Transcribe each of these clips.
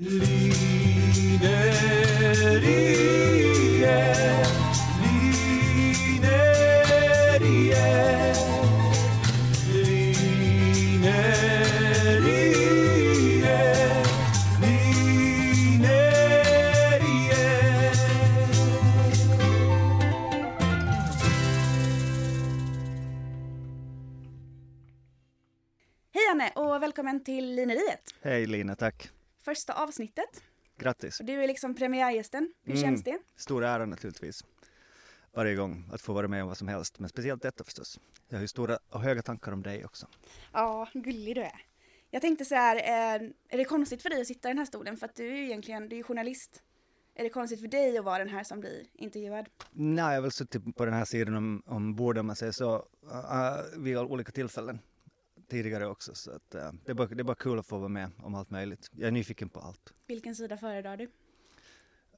Hej Anne och välkommen till Lineriet. Hej Lina, tack. Första avsnittet. Grattis. Och du är liksom premiärgästen. Hur Mm. känns det? Stor ära naturligtvis. Varje gång att få vara med om vad som helst, men speciellt detta förstås. Jag har ju stora och höga tankar om dig också. Ja, gullig du är. Jag tänkte så här, eh, är det konstigt för dig att sitta i den här stolen? För att du är ju egentligen, du är journalist. Är det konstigt för dig att vara den här som blir intervjuad? Nej, jag har väl suttit på den här sidan om, om bordet om man säger så, uh, vid olika tillfällen tidigare också. Så att, uh, det, är bara, det är bara kul att få vara med om allt möjligt. Jag är nyfiken på allt. Vilken sida föredrar du?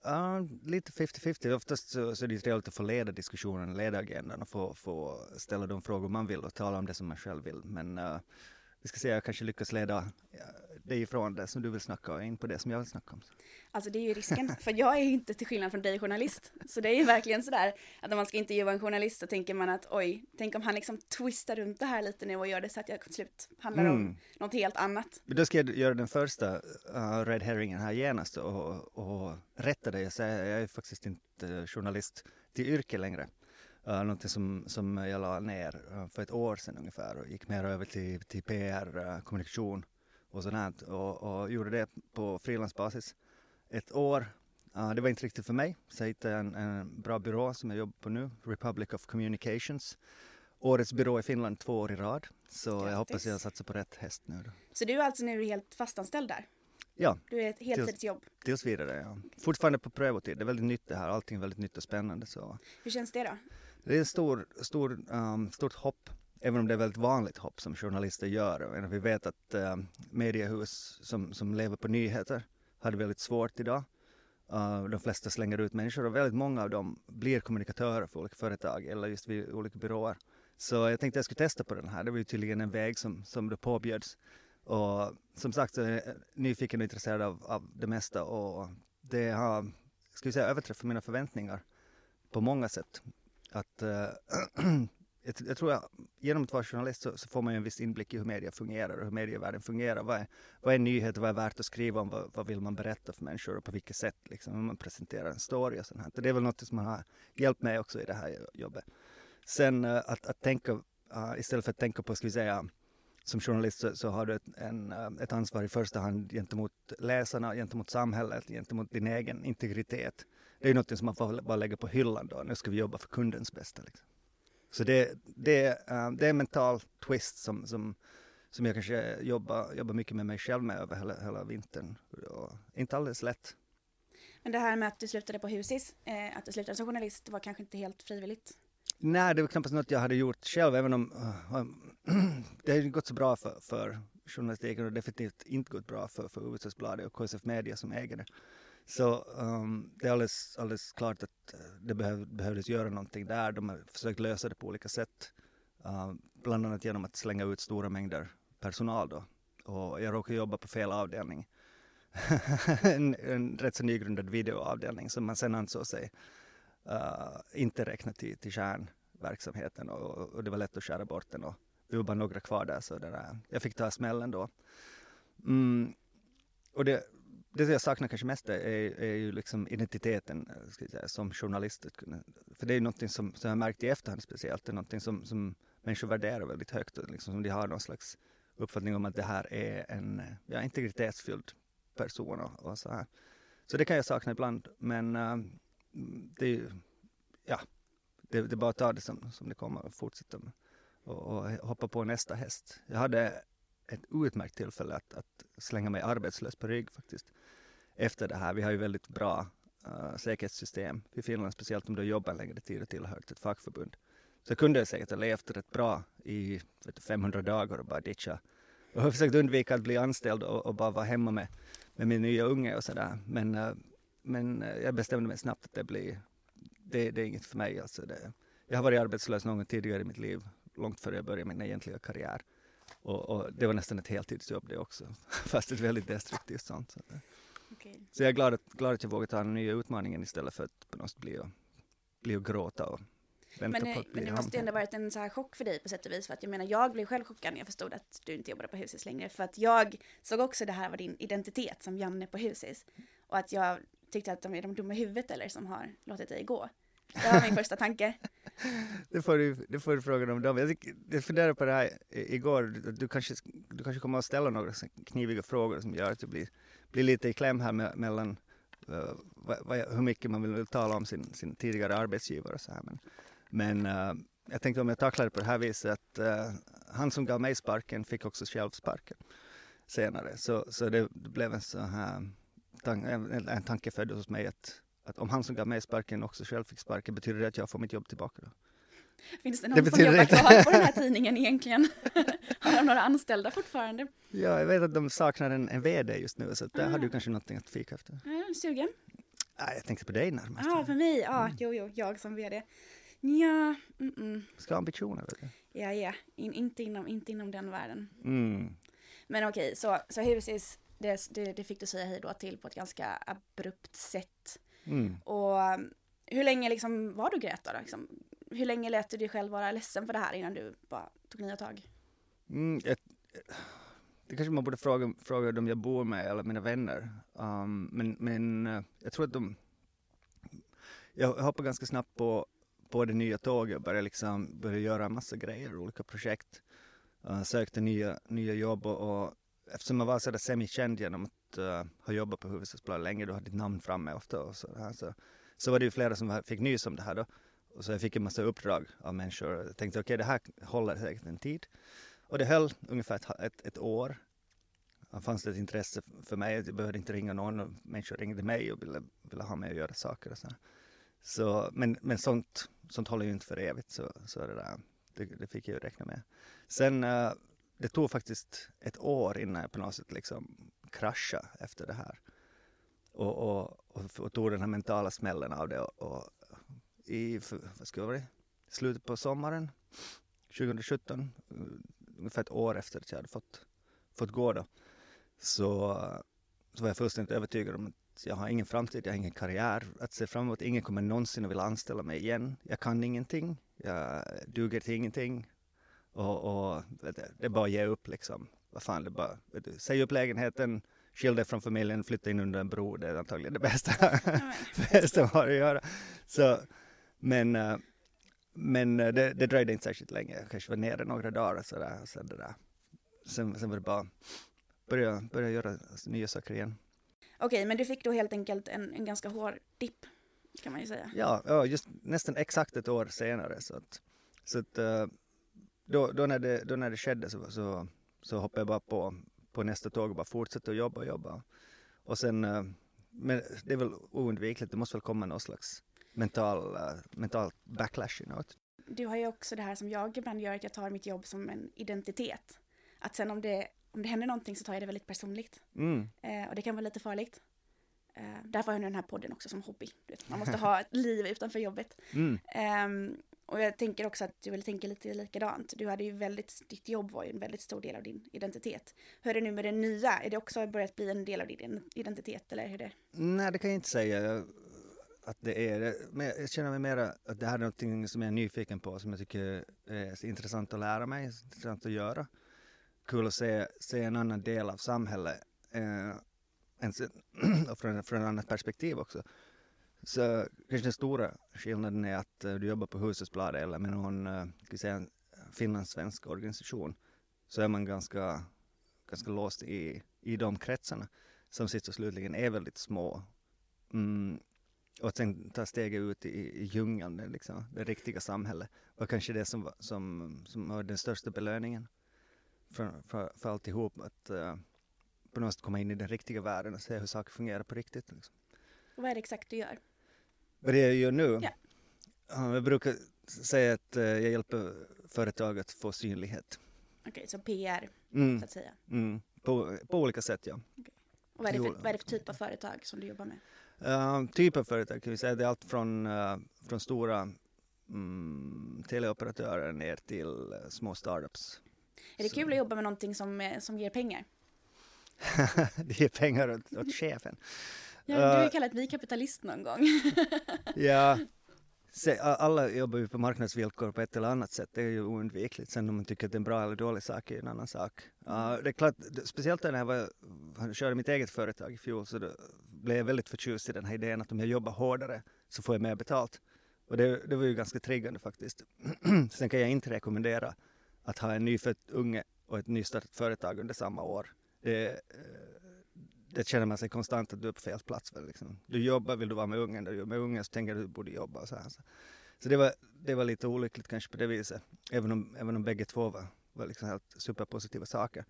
Uh, lite 50-50. Oftast så, så är det trevligt att få leda diskussionen, leda agendan och få, få ställa de frågor man vill och tala om det som man själv vill. Men uh, vi ska se, jag kanske lyckas leda uh, dig ifrån det som du vill snacka och in på det som jag vill snacka om. Alltså det är ju risken, för jag är ju inte till skillnad från dig journalist. Så det är ju verkligen sådär att när man ska intervjua en journalist så tänker man att oj, tänk om han liksom twistar runt det här lite nu och gör det så att jag till slut handlar om Mm. något helt annat. Men Då ska jag göra den första uh, red herringen här genast och, och rätta dig. Jag, säger, jag är faktiskt inte journalist till yrke längre. Uh, någonting som, som jag la ner uh, för ett år sedan ungefär och gick mer över till, till PR, uh, kommunikation och sådant och, och gjorde det på frilansbasis ett år. Uh, det var inte riktigt för mig så jag hittade en, en bra byrå som jag jobbar på nu, Republic of Communications. Årets byrå i Finland två år i rad. Så jag Grattis. hoppas jag satsar på rätt häst nu då. Så du är alltså nu helt fastanställd där? Ja, Du är ett heltidsjobb. Tills vidare, ja. Fortfarande på prövotid. Det är väldigt nytt det här. Allting är väldigt nytt och spännande. Så. Hur känns det då? Det är ett stor, stor, um, stort hopp. Även om det är väldigt vanligt hopp som journalister gör. Vi vet att um, mediehus som, som lever på nyheter har det väldigt svårt idag. Uh, de flesta slänger ut människor och väldigt många av dem blir kommunikatörer för olika företag eller just vid olika byråer. Så jag tänkte jag skulle testa på den här. Det var ju tydligen en väg som, som då påbjöds. Och som sagt så är jag nyfiken och intresserad av, av det mesta och det har, ska vi säga, överträffat mina förväntningar på många sätt. Att, äh, jag, tror att genom att vara journalist så, så får man ju en viss inblick i hur media fungerar och hur medievärlden fungerar. Vad är, vad är nyheter, vad är värt att skriva om, vad, vad vill man berätta för människor och på vilket sätt liksom, hur man presenterar en story och sånt här. Det är väl något som har hjälpt mig också i det här jobbet. Sen äh, att, att tänka, äh, istället för att tänka på, ska vi säga, som journalist så, så har du ett, en, ett ansvar i första hand gentemot läsarna, gentemot samhället, gentemot din egen integritet. Det är ju något som man får bara lägga på hyllan då. Nu ska vi jobba för kundens bästa. Liksom. Så det, det, eh, det är en mental twist som, som, som jag kanske jobbar, jobbar mycket med mig själv med över hela, hela vintern. Och inte alldeles lätt. Men det här med att du slutade på Husis, eh, att du slutade som journalist var kanske inte helt frivilligt. Nej, det var knappast något jag hade gjort själv, även om uh, det har gått så bra för, för journalistiken och definitivt inte gått bra för, för Hufvudstadsbladet och KSF Media som äger det. Så um, det är alldeles, alldeles klart att eh, det behöv, behövdes göra någonting där. De har försökt lösa det på olika sätt. Uh, bland annat genom att slänga ut stora mängder personal då. Och jag råkade jobba på fel avdelning. en, en rätt så nygrundad videoavdelning som man sen ansåg sig uh, inte räkna till, till kärnverksamheten och, och det var lätt att skära bort den och vi var bara några kvar där så det där, jag fick ta smällen då. Mm, och det, det jag saknar kanske mest är, är ju liksom identiteten eh, ska jag säga, som journalist. För det är ju någonting som, som jag märkt i efterhand speciellt, det är någonting som, som människor värderar väldigt högt liksom som de har någon slags uppfattning om att det här är en ja, integritetsfylld person och, och så här. Så det kan jag sakna ibland men äh, det är ju, ja, det, det är bara att ta det som, som det kommer och fortsätta med, och, och hoppa på nästa häst. Jag hade ett utmärkt tillfälle att, att slänga mig arbetslös på rygg faktiskt. Efter det här, vi har ju väldigt bra uh, säkerhetssystem i Finland, speciellt om du jobbar längre tid och tillhört ett fackförbund. Så jag kunde säkert ha levt rätt bra i vet du, 500 dagar och bara ditcha. Och jag har försökt undvika att bli anställd och, och bara vara hemma med, med min nya unge och sådär. Men, uh, men uh, jag bestämde mig snabbt att det blir, det, det är inget för mig alltså. Det, jag har varit arbetslös någon gång tidigare i mitt liv, långt före jag började min egentliga karriär. Och, och det var nästan ett heltidsjobb det också, fast ett väldigt destruktivt sånt. Så Okej. Så jag är glad att, glad att jag vågar ta den nya utmaningen istället för att på något bli och, bli och gråta och vänta Men, på eh, att bli men det måste ju ändå varit en så här chock för dig på sätt och vis. För att jag menar, jag blev själv chockad när jag förstod att du inte jobbade på Husis längre. För att jag såg också det här var din identitet som Janne på Husis. Och att jag tyckte att de är de dumma i huvudet eller som har låtit dig gå. Det var min första tanke. Det får du, det får du frågan om dem. Jag, tycker- jag funderade på det här igår, du, kanske, du kanske kommer att ställa några kniviga frågor som gör att du blir, blir lite i kläm här mellan uh, vad, vad, hur mycket man vill tala om sin, sin tidigare arbetsgivare och så här. Men, men uh, jag tänkte om jag tacklar det på det här viset att uh, han som gav mig sparken fick också själv sparken senare. Så, så det, blev en sån här en, en tanke född hos mig att, att om han som gav mig sparken också själv fick sparken, betyder det att jag får mitt jobb tillbaka då? Finns det Det någon som betyder jobbar kvar på den här tidningen egentligen? har de några anställda fortfarande? Ja, jag vet att de saknar en, en VD just nu, så där Ah. har du kanske någonting att fika efter. Är sugen? Nej, jag tänkte på dig närmast. Ja, för mig. Ja, jo, jo, jag som vd. Ja, mm, mm. Ska ha ambitioner, vet du. ja, ja. In, inte, inom, inte inom den världen. Mm. Men okej, så, så Husis, det, det, det fick du säga hej då till på ett ganska abrupt sätt. Mm. Och um, hur länge liksom var du Greta då? Liksom? Hur länge lät du dig själv vara ledsen för det här innan du bara tog nya tag? Mm, jag, det kanske man borde fråga, fråga dem jag bor med eller mina vänner. Um, men, men eh, jag tror att de... Jag hoppade ganska snabbt på, på det nya tåget och började, liksom, började göra en massa grejer, olika projekt. Uh, sökte nya, nya jobb och, och eftersom jag var sådär semi-känd genom att uh, eh, har jobbat på huvudstadsbladet länge, du har ditt namn framme ofta och så, här, så, så var det ju flera som fick nys om det här då. Och så jag fick en massa uppdrag av människor. Jag tänkte okej, det här håller säkert en tid. Och det höll ungefär ett, ett, ett år. Det fanns ett intresse för mig, jag behövde inte ringa någon och människor ringde mig och ville, ville ha mig att göra saker och så. här. så men men sånt, sånt håller ju inte för evigt så, så det, där, det, det fick jag ju räkna med. Sen uh, det tog faktiskt ett år innan jag på något sätt liksom krascha efter det här. Och, och, och, och tog den här mentala smällen av det och, och i, vad ska det vara, slutet på sommaren 2017, eh, ungefär ett år efter att jag hade fått, fått gå då, så, så var jag fullständigt övertygad om att jag har ingen framtid, jag har ingen karriär att se fram emot, ingen kommer någonsin att vilja anställa mig igen. Jag kan ingenting, jag duger till ingenting och, och det är bara att ge upp liksom. Vad fan, det är bara, säg upp lägenheten, skilj dig från familjen, flytta in under en bro, det är antagligen det bästa, men, bästa har att göra. Så, men eh, men eh, det, det dröjde inte särskilt länge, jag kanske var nere några dagar och sådär. Och sen, det där. Sen, sen var det bara börja, börja göra nya saker igen. Okej, men du fick då helt enkelt en, en ganska hård dipp, kan man ju säga. Ja, ja, just nästan exakt ett år senare. Så att, så att eh, då, då, när det, då när det skedde så, så, så hoppade jag bara på, på nästa tåg och bara fortsatte att jobba och jobba. Och sen, eh, men det är väl oundvikligt, det måste väl komma någon slags mental, eh, mental backlash i något. Du har ju också det här som jag ibland gör, att jag tar mitt jobb som en identitet. Att sen om det, om det händer någonting så tar jag det väldigt personligt. Mm. Eh, och det kan vara lite farligt. Eh, därför har jag nu den här podden också som hobby. Man måste ha ett liv utanför jobbet. Mm. Ehm, och jag tänker också att du väl tänker lite likadant. Du hade ju väldigt, ditt jobb var ju en väldigt stor del av din identitet. Hur är det nu med det nya? Är det också börjat bli en del av din identitet eller hur är det? Nej, det kan jag inte säga eh, att det är. det. Men jag känner mig mer att det här är någonting som jag är nyfiken på, som jag tycker är så intressant att lära mig, så intressant att göra. Kul att se, se en annan del av samhället eh, en, och från, från ett annat perspektiv också. Så kanske den stora skillnaden är att eh, du jobbar på Husesbladet eller med någon, eh, ska säga, en finlandssvensk organisation, så är man ganska, ganska låst i, i de kretsarna som sist och slutligen är väldigt små. Mm. Och att sen ta steget ut i, i djungeln, det, liksom, det riktiga samhället, var kanske det som var, som, som var den största belöningen för, för, för alltihop. Att uh, på något sätt komma in i den riktiga världen och se hur saker fungerar på riktigt. Liksom. Och vad är det exakt du gör? Vad det jag gör nu? Ja. Ja, jag brukar säga att eh, jag hjälper företag att få synlighet. Okej, så PR Mm, så att säga. mm, på, på olika sätt, ja. Och vad är, det för, vad är det för typ av företag som du jobbar med? Uh, typ av företag kan vi säga, det är allt från, eh, från stora mm, teleoperatörer ner till eh, små startups. Är det Så- kul att jobba med någonting som, som ger pengar? de ger pengar åt, åt chefen. Ja, du har ju Uh, kallat mig kapitalist någon gång. Ja, se, alla jobbar ju på marknadsvillkor på ett eller annat sätt, det är ju oundvikligt. Sen om man tycker att det är en bra eller dålig sak är ju en annan sak. Ja, det är klart, speciellt när jag var, körde mitt eget företag i fjol så blev jag väldigt förtjust i den här idén att om jag jobbar hårdare så får jag mer betalt. Och det, det var ju ganska triggande faktiskt. Sen kan jag inte rekommendera att ha en nyfödd unge och ett nystartat företag under samma år. Det, eh, det känner man sig konstant att du är på fel plats. Väl, liksom. Du jobbar, vill du vara med ungen, du är med ungen så tänker du att du borde jobba. Och så här. Så, så det, var, det var lite olyckligt kanske på det viset. Även om, även om bägge två var, var liksom helt superpositiva saker.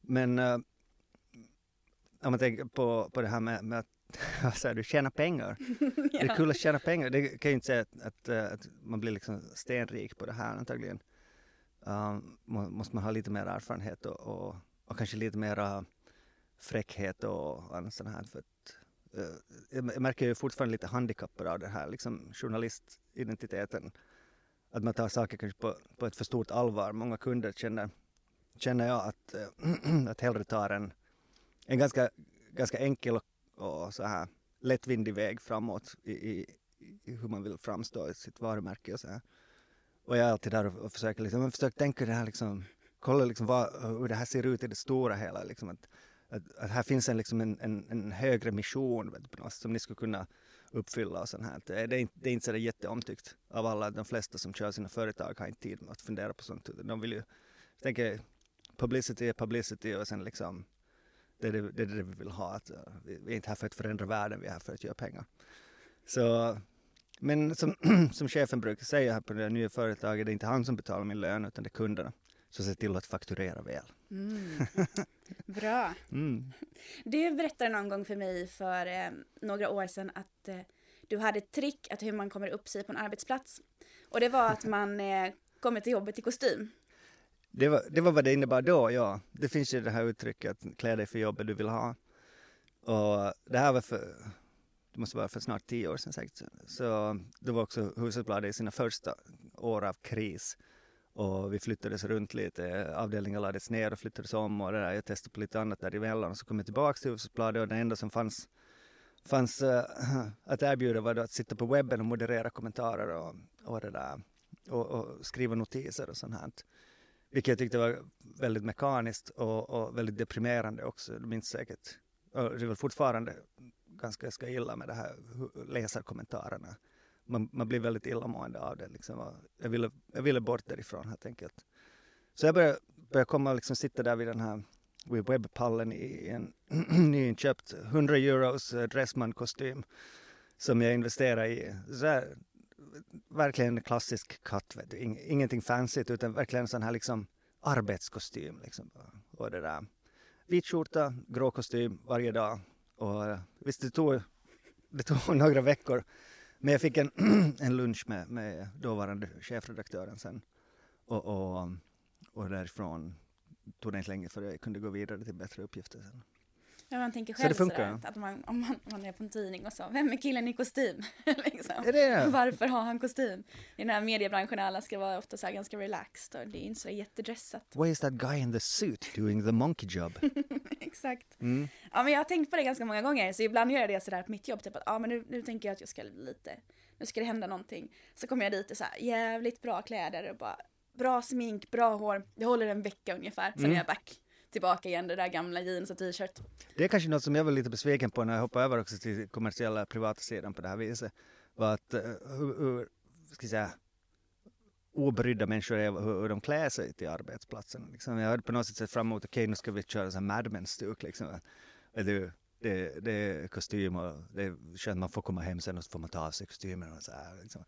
Men äh, om man tänker på, på det här med, med att säger du, tjäna pengar. Det är kul att tjäna pengar. Det kan jag inte säga att, att, äh, att man blir liksom stenrik på det här antagligen. Um, må- måste man ha lite mer erfarenhet och, och, och kanske lite mera fräckhet och annat sånt här. För att, eh, jag märker ju fortfarande lite handikappad av den här liksom journalistidentiteten. Att man tar saker kanske på, på ett för stort allvar. Många kunder känner, känner jag att, eh, att hellre tar en, en ganska, ganska enkel och, och så här lättvindig väg framåt i, i, i hur man vill framstå i sitt varumärke och så här. Och jag är alltid där och, och försöker liksom, försöker tänka det här liksom, kolla liksom vad, hur det här ser ut i det stora hela liksom. Att, att, att här finns en, liksom en, en, en högre mission vet du, på något, som ni skulle kunna uppfylla och sånt här. Det är, det är inte, det är inte så jätteomtyckt av alla. De flesta som kör sina företag har inte tid med att fundera på sånt. De vill ju, jag tänker, publicity är publicity och sen liksom det är det, det, är det vi vill ha. Att, eh, vi vi är inte här för att förändra världen, vi är här för att göra pengar. Så, men som, som chefen brukar säga här på det nya företaget, det är inte han som betalar min lön utan det är kunderna. Så se till att fakturera väl. Mm. Bra. Mm. Du berättade någon gång för mig för eh, några år sedan att eh, du hade ett trick att hur man kommer upp sig på en arbetsplats. Och det var att man eh, kommer till jobbet i kostym. Det var, det var vad det innebar då, ja. Det finns ju det här uttrycket, klä dig för jobbet du vill ha. Och det här var för, det måste vara för snart tio år sedan säkert. Så det var också Husbladet i sina första år av kris. Och vi flyttades runt lite, avdelningar lades ner och flyttades om och det där. Jag testade på lite annat däremellan och så kom jag tillbaka till Husbladet och det enda som fanns, fanns äh, att erbjuda var då att sitta på webben och moderera kommentarer och, och det där. Och, och skriva notiser och sånt här. Vilket jag tyckte var väldigt mekaniskt och, och väldigt deprimerande också. Du minns säkert. Och det är väl fortfarande ganska, ganska illa med det här läsarkommentarerna. Man, man blir väldigt illamående av det. Liksom. Jag, ville, jag ville bort därifrån helt enkelt. Så jag började, började komma och liksom sitta där vid den här vid webbpallen i en nyinköpt 100-euros-dressman-kostym eh, som jag investerade i. Så här, verkligen en klassisk cut, vet du. Ingenting fancy utan verkligen en sån här liksom arbetskostym. Liksom. Och det där. Vit skjorta, grå kostym varje dag. Och eh, visst, det tog, det tog några veckor. Men jag fick en, en lunch med, med dåvarande chefredaktören sen. Och, och, och därifrån tog det inte länge för jag kunde gå vidare till bättre uppgifter sen. Ja, man tänker Så själv det funkar, sådär, att man, om man, man är på en tidning och så, vem är killen i kostym? liksom. Är det? Varför har han kostym? I den här mediebranschen alla ska vara ofta så ganska relaxed och det är inte så jättedressat. Why is that guy in the suit doing the monkey job? Exakt. Mm. Ja, men jag har tänkt på det ganska många gånger, så ibland gör jag det sådär på mitt jobb, typ att ja, men nu, nu tänker jag att jag ska lite, nu ska det hända någonting. Så kommer jag dit i så här jävligt bra kläder och bara bra smink, bra hår, det håller en vecka ungefär, sen Mm. är jag back tillbaka igen, det där gamla jeans och t-shirt. Det är kanske något som jag var lite besviken på när jag hoppade över också till kommersiella privata sidan på det här viset. Var att eh, hur, hur ska jag säga, obrydda människor är hur, hur de klär sig till arbetsplatsen. Liksom. Jag hade på något sätt sett fram emot, okej okay, nu ska vi köra så här Mad Men-stuk liksom. Du, det, det är kostym och det är skönt man får komma hem sen och så får man ta av sig kostymen och så här. Liksom.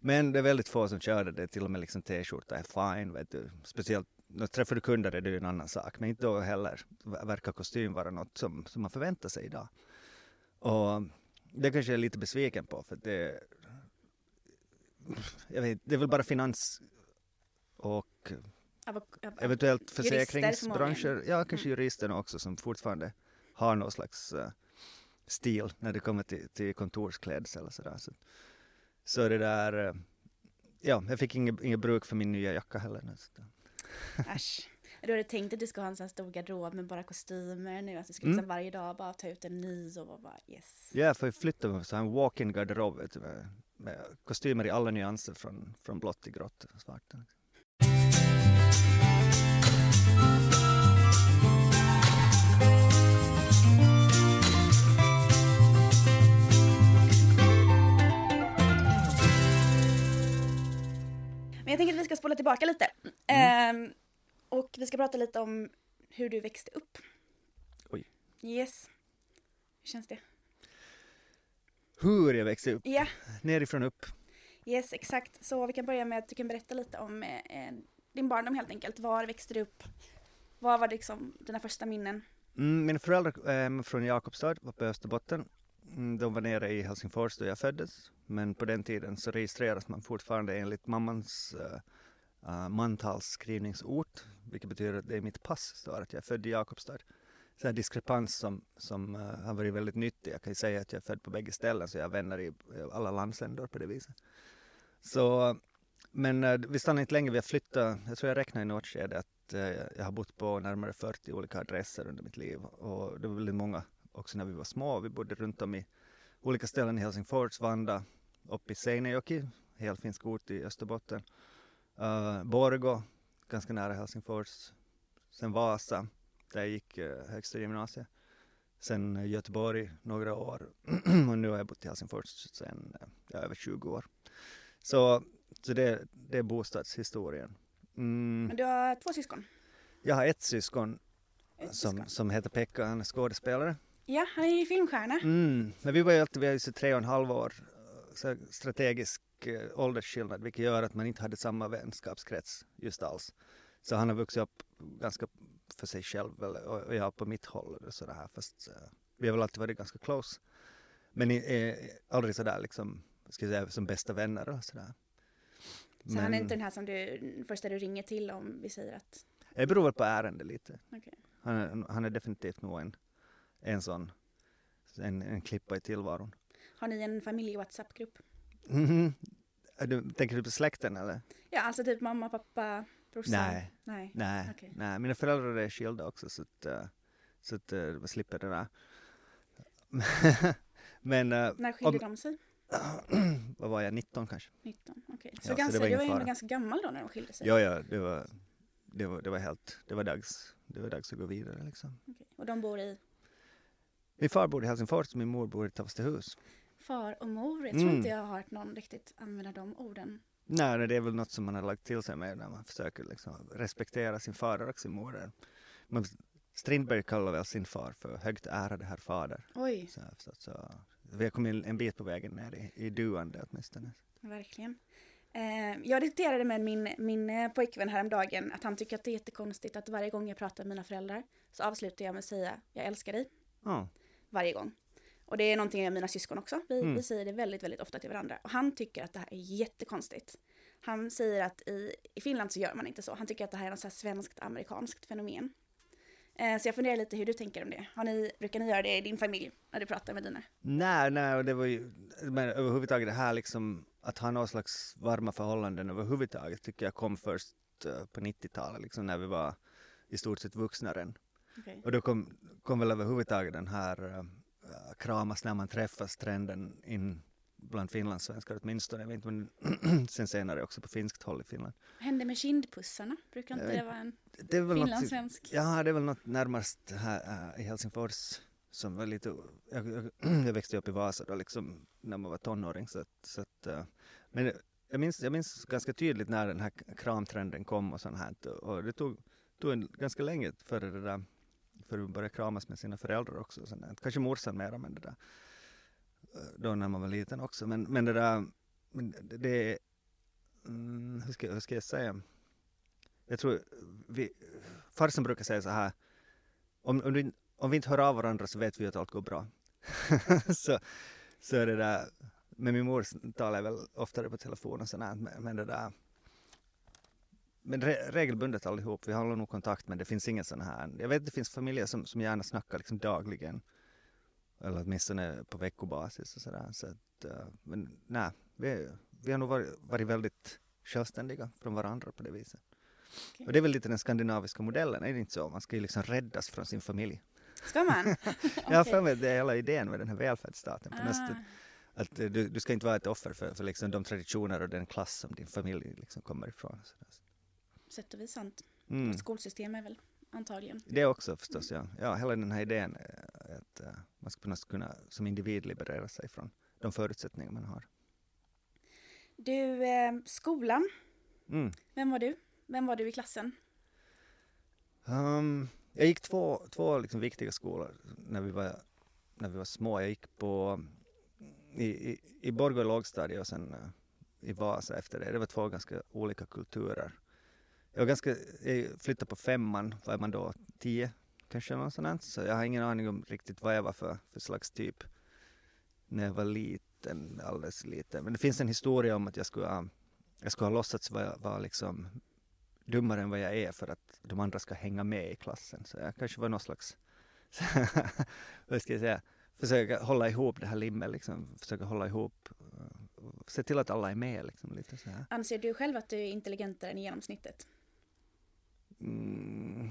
Men det är väldigt få som kör det, det är till och med liksom t-skjorta är fine, vet du. Speciellt träffar du kunder är det ju en annan sak, men inte då heller verkar kostym vara något som, som man förväntar sig idag. Och det kanske jag är lite besviken på, för det jag vet, det är väl bara finans och Av, av, eventuellt försäkringsbranscher, ja kanske juristerna också som fortfarande har någon slags uh, stil när det kommer till, till kontorsklädsel och sådär. Så, så det där, uh, ja, jag fick inget, inget bruk för min nya jacka heller. så Äsch. Du hade tänkt att du ska ha en sån här stor garderob med bara kostymer nu, att du liksom Mm. varje dag bara ta ut en ny och bara yes. Ja, för jag flyttade med så en walk-in garderob med, med kostymer i alla nyanser från, från blått till grått och svart. Men jag tänker att vi ska spola tillbaka lite. Ehm, och vi ska prata lite om hur du växte upp. Oj. Yes. Hur känns det? Hur jag växte upp, Ja, nerifrån upp. yes exakt. Så vi kan börja med att du kan berätta lite om eh, din barndom helt enkelt. Var växte du upp? Vad var liksom dina första minnen? Mm, mina föräldrar är från Jakobstad, var på Österbotten. Mm, de var nere i Helsingfors då jag föddes. Men på den tiden så registreras man fortfarande enligt mammans uh, uh, mantalsskrivningsort. Vilket betyder att det i mitt pass står att jag är född i Jakobstad. Så här diskrepans som, som uh, har varit väldigt nyttig. Jag kan ju säga att jag är född på bägge ställen så jag har vänner i alla landsändar på det viset. Så, men uh, vi stannade inte länge, vi har flyttat, jag tror jag räknar i något skede att uh, jag har bott på närmare 40 olika adresser under mitt liv och det var väldigt många också när vi var små. Vi bodde runt om i olika ställen i Helsingfors, Vanda, uppe i Seinejoki, helt finsk ort i Österbotten. Uh, Borgo, ganska nära Helsingfors. Sen Vasa, där jag gick uh, högstadiegymnasiet. Sen uh, Göteborg några år och nu har jag bott i Helsingfors sen uh, ja, över 20 år. Så, så det, det är bostadshistorien. Mm. Men du har två syskon? Jag har ett syskon Ett som, syskon. som heter Pekka, han är skådespelare. Ja, han är ju filmstjärna. Mm. Men vi var ju alltid, vi har ju så tre och en halv år så strategisk eh, åldersskillnad vilket gör att man inte hade samma vänskapskrets just alls. Så han har vuxit upp ganska för sig själv och jag på mitt håll och sådär här fast eh, vi har väl alltid varit ganska close. Men eh, aldrig sådär liksom, ska jag säga, som bästa vänner och sådär. Så han är inte den här som du, första du ringer till om vi säger att, Det beror väl på ärende lite. okej. Han är, han är definitivt nog en, en sån, en, en klippa i tillvaron. Har ni en familje-WhatsApp-grupp? Är Du, tänker du på släkten eller? Ja, alltså typ mamma, pappa, brorsan? Nej. Nej. Nej, Okej. nej, mina föräldrar är skilda också så att, eh, så att eh, jag slipper det där. Men eh, När skilde Om- de sig? vad var jag, 19 kanske? 19, okej. Ja, Så, så ganska, det var du var ändå ganska gammal då när de skilde sig? Ja, ja, det var, det var, det var helt, det var dags, det var dags att gå vidare liksom. Okej. Och de bor i Min far bor i Helsingfors och min mor bor i Tavastehus. far och mor? Jag tror Mm. inte jag har hört någon riktigt använda de orden. Nej, det är väl något som man har lagt till sig med när man försöker liksom respektera sin far och sin mor. Man, Strindberg kallar väl sin far för högt ärade herr fader. Oj, Så, så, så, vi har kommit en bit på vägen ner i, i duande åtminstone. verkligen. Eh, jag diskuterade med min, min eh, pojkvän häromdagen att han tycker att det är jättekonstigt att varje gång jag pratar med mina föräldrar så avslutar jag med att säga jag älskar dig Ja, varje gång. Och det är någonting med mina syskon också. Vi, Mm. vi säger det väldigt, väldigt ofta till varandra. Och han tycker att det här är jättekonstigt. Han säger att i, i Finland så gör man inte så. Han tycker att det här är något så här svenskt amerikanskt fenomen. Eh, så jag funderar lite hur du tänker om det. Har ni, brukar ni göra det i din familj när du pratar med dina? Nej, nej, och det var ju, men överhuvudtaget det här liksom att ha någon slags varma förhållanden överhuvudtaget tycker jag kom först eh, på 90-talet, liksom när vi var i stort sett vuxna redan. Okej. Och då kom, kom väl överhuvudtaget den här uh, kramas när man träffas trenden in bland finlandssvenskar åtminstone, jag vet inte, men sen senare också på finskt håll i Finland. Vad hände med kindpussarna? Brukar inte det vara en Det är väl något, finlandssvensk? ja, det är väl något närmast här äh, i Helsingfors som var lite, jag, jag, jag växte upp i Vasa då liksom när man var tonåring så att, så att äh, men jag minns, jag minns ganska tydligt när den här kramtrenden kom och sånt här och det tog, tog en, ganska länge före det där för att börja kramas med sina föräldrar också. sånt där. Kanske morsan mera men det där eh, då när man var liten också men, men det där men det, det är, mm, hur, ska, hur ska jag säga jag tror vi, farsan brukar säga så här om, om, du, om vi inte hör av varandra så vet vi att allt går bra. så, så är det där, men min mor talar väl oftare på telefon och sådär, men, men det där men re, regelbundet allihop, vi håller nog kontakt men det finns ingen sån här, jag vet att det finns familjer som, som gärna snackar liksom dagligen eller åtminstone på veckobasis och sådär så att, eh, men nej, vi, vi har nog varit, varit väldigt självständiga från varandra på det viset. Och det är väl lite den skandinaviska modellen, är det inte så? Man ska ju liksom räddas från sin familj. Ska man? Jag har för mig det är hela idén med den här välfärdsstaten. På nästa, Ah, att du, du ska inte vara ett offer för, för liksom de traditioner och den klass som din familj liksom kommer ifrån. Så där. Sätt och vis sant. Mm. Vårt skolsystem är väl antagligen. Det också förstås, ja. Ja, hela den här idén eh, att eh, man ska kunna som individ liberera sig från de förutsättningar man har. Du, eh, skolan. Mm. Vem var du? Vem var du i klassen? Um, jag gick två, två liksom viktiga skolor när vi var, när vi var små. Jag gick på i, i, i Borgå lågstadie och sen eh, i Vasa efter det. Det var två ganska olika kulturer. Jag var ganska, jag flyttade på femman, vad är man då, tio kanske något sånt. Så jag har ingen aning om riktigt vad jag var för, för slags typ när jag var liten, alldeles liten. Men det finns en historia om att jag skulle ha, jag skulle ha låtsats vara, vara liksom dummare än vad jag är för att de andra ska hänga med i klassen. Så jag kanske var någon slags, vad ska jag säga, försöka hålla ihop det här limmet liksom, försöka hålla ihop, eh, se till att alla är med liksom lite så här. Anser du själv att du är intelligentare än genomsnittet? Mm.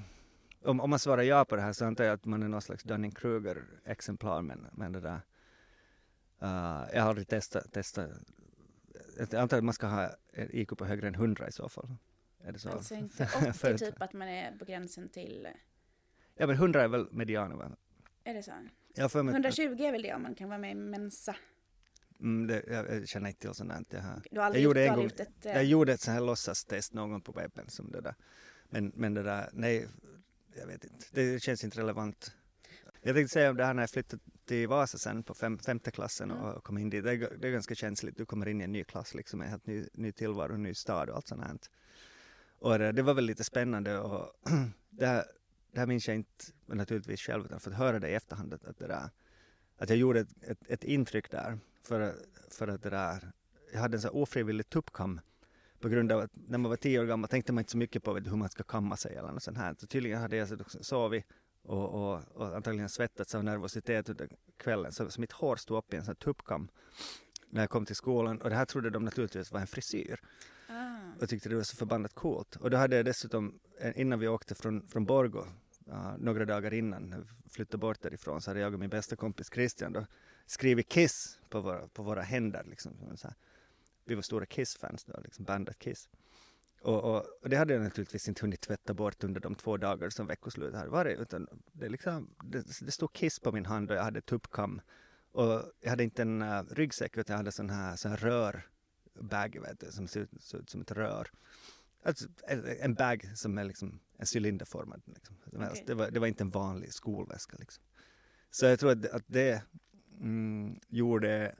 Om, om man svarar ja på det här så antar jag att man är någon slags Dunning-Kruger-exemplar men, men det där, uh, jag har aldrig testat, testat, jag antar att man ska ha IQ på högre än 100 i så fall. Är det så? Alltså inte För 80 att- typ att man är på gränsen till, Ja men 100 är väl medianen va? är det så? Har för mig att- 120 är väl det om man kan vara med i Mensa. Mm, det, jag, jag känner inte till sånt där. Jag, har, aldrig, Jag gjorde en gång- ett... eh, jag gjorde ett sånt här låtsastest någon på webben som det där. Men, men det där, nej, jag vet inte. Det känns inte relevant. Jag tänkte säga om det här när jag flyttade till Vasa sen på fem, femte klassen och, och kom in dit. Det är, det är ganska känsligt. Du kommer in i en ny klass liksom, en helt ny, ny tillvaro, en ny stad och allt sånt här. Och det, det var väl lite spännande och det här, det här minns jag inte naturligtvis själv utan för att höra det i efterhand att, att, det där, att jag gjorde ett, ett, ett intryck där för, för att det där, jag hade en här ofrivillig tuppkam på grund av att när man var tio år gammal tänkte man inte så mycket på vet, hur man ska kamma sig eller något sånt här. Så tydligen hade jag sovit och, och, och antagligen svettats av nervositet under kvällen så, så mitt hår stod upp i en sån tuppkam när jag kom till skolan och det här trodde de naturligtvis var en frisyr ah. och tyckte det var så förbannat coolt. Och då hade jag dessutom, eh, innan vi åkte från, från Borgå, uh, några dagar innan, flyttade bort därifrån, så hade jag och min bästa kompis Christian då skrivit Kiss på våra, på våra händer. Liksom, som så här. Vi var stora Kiss-fans då, liksom bandet Kiss. Och, och, och det hade jag naturligtvis inte hunnit tvätta bort under de två dagar som veckoslutet hade varit, utan det, liksom, det, det stod Kiss på min hand och jag hade tuppkam. Och jag hade inte en uh, ryggsäck utan jag hade sån här, sån här rör bag vet du, som ser ser ut som ett rör. Alltså, en bag som är liksom en cylinderformad. Liksom. Okej. Det, var, det var inte en vanlig skolväska. Liksom. Så jag tror att, att det mm, gjorde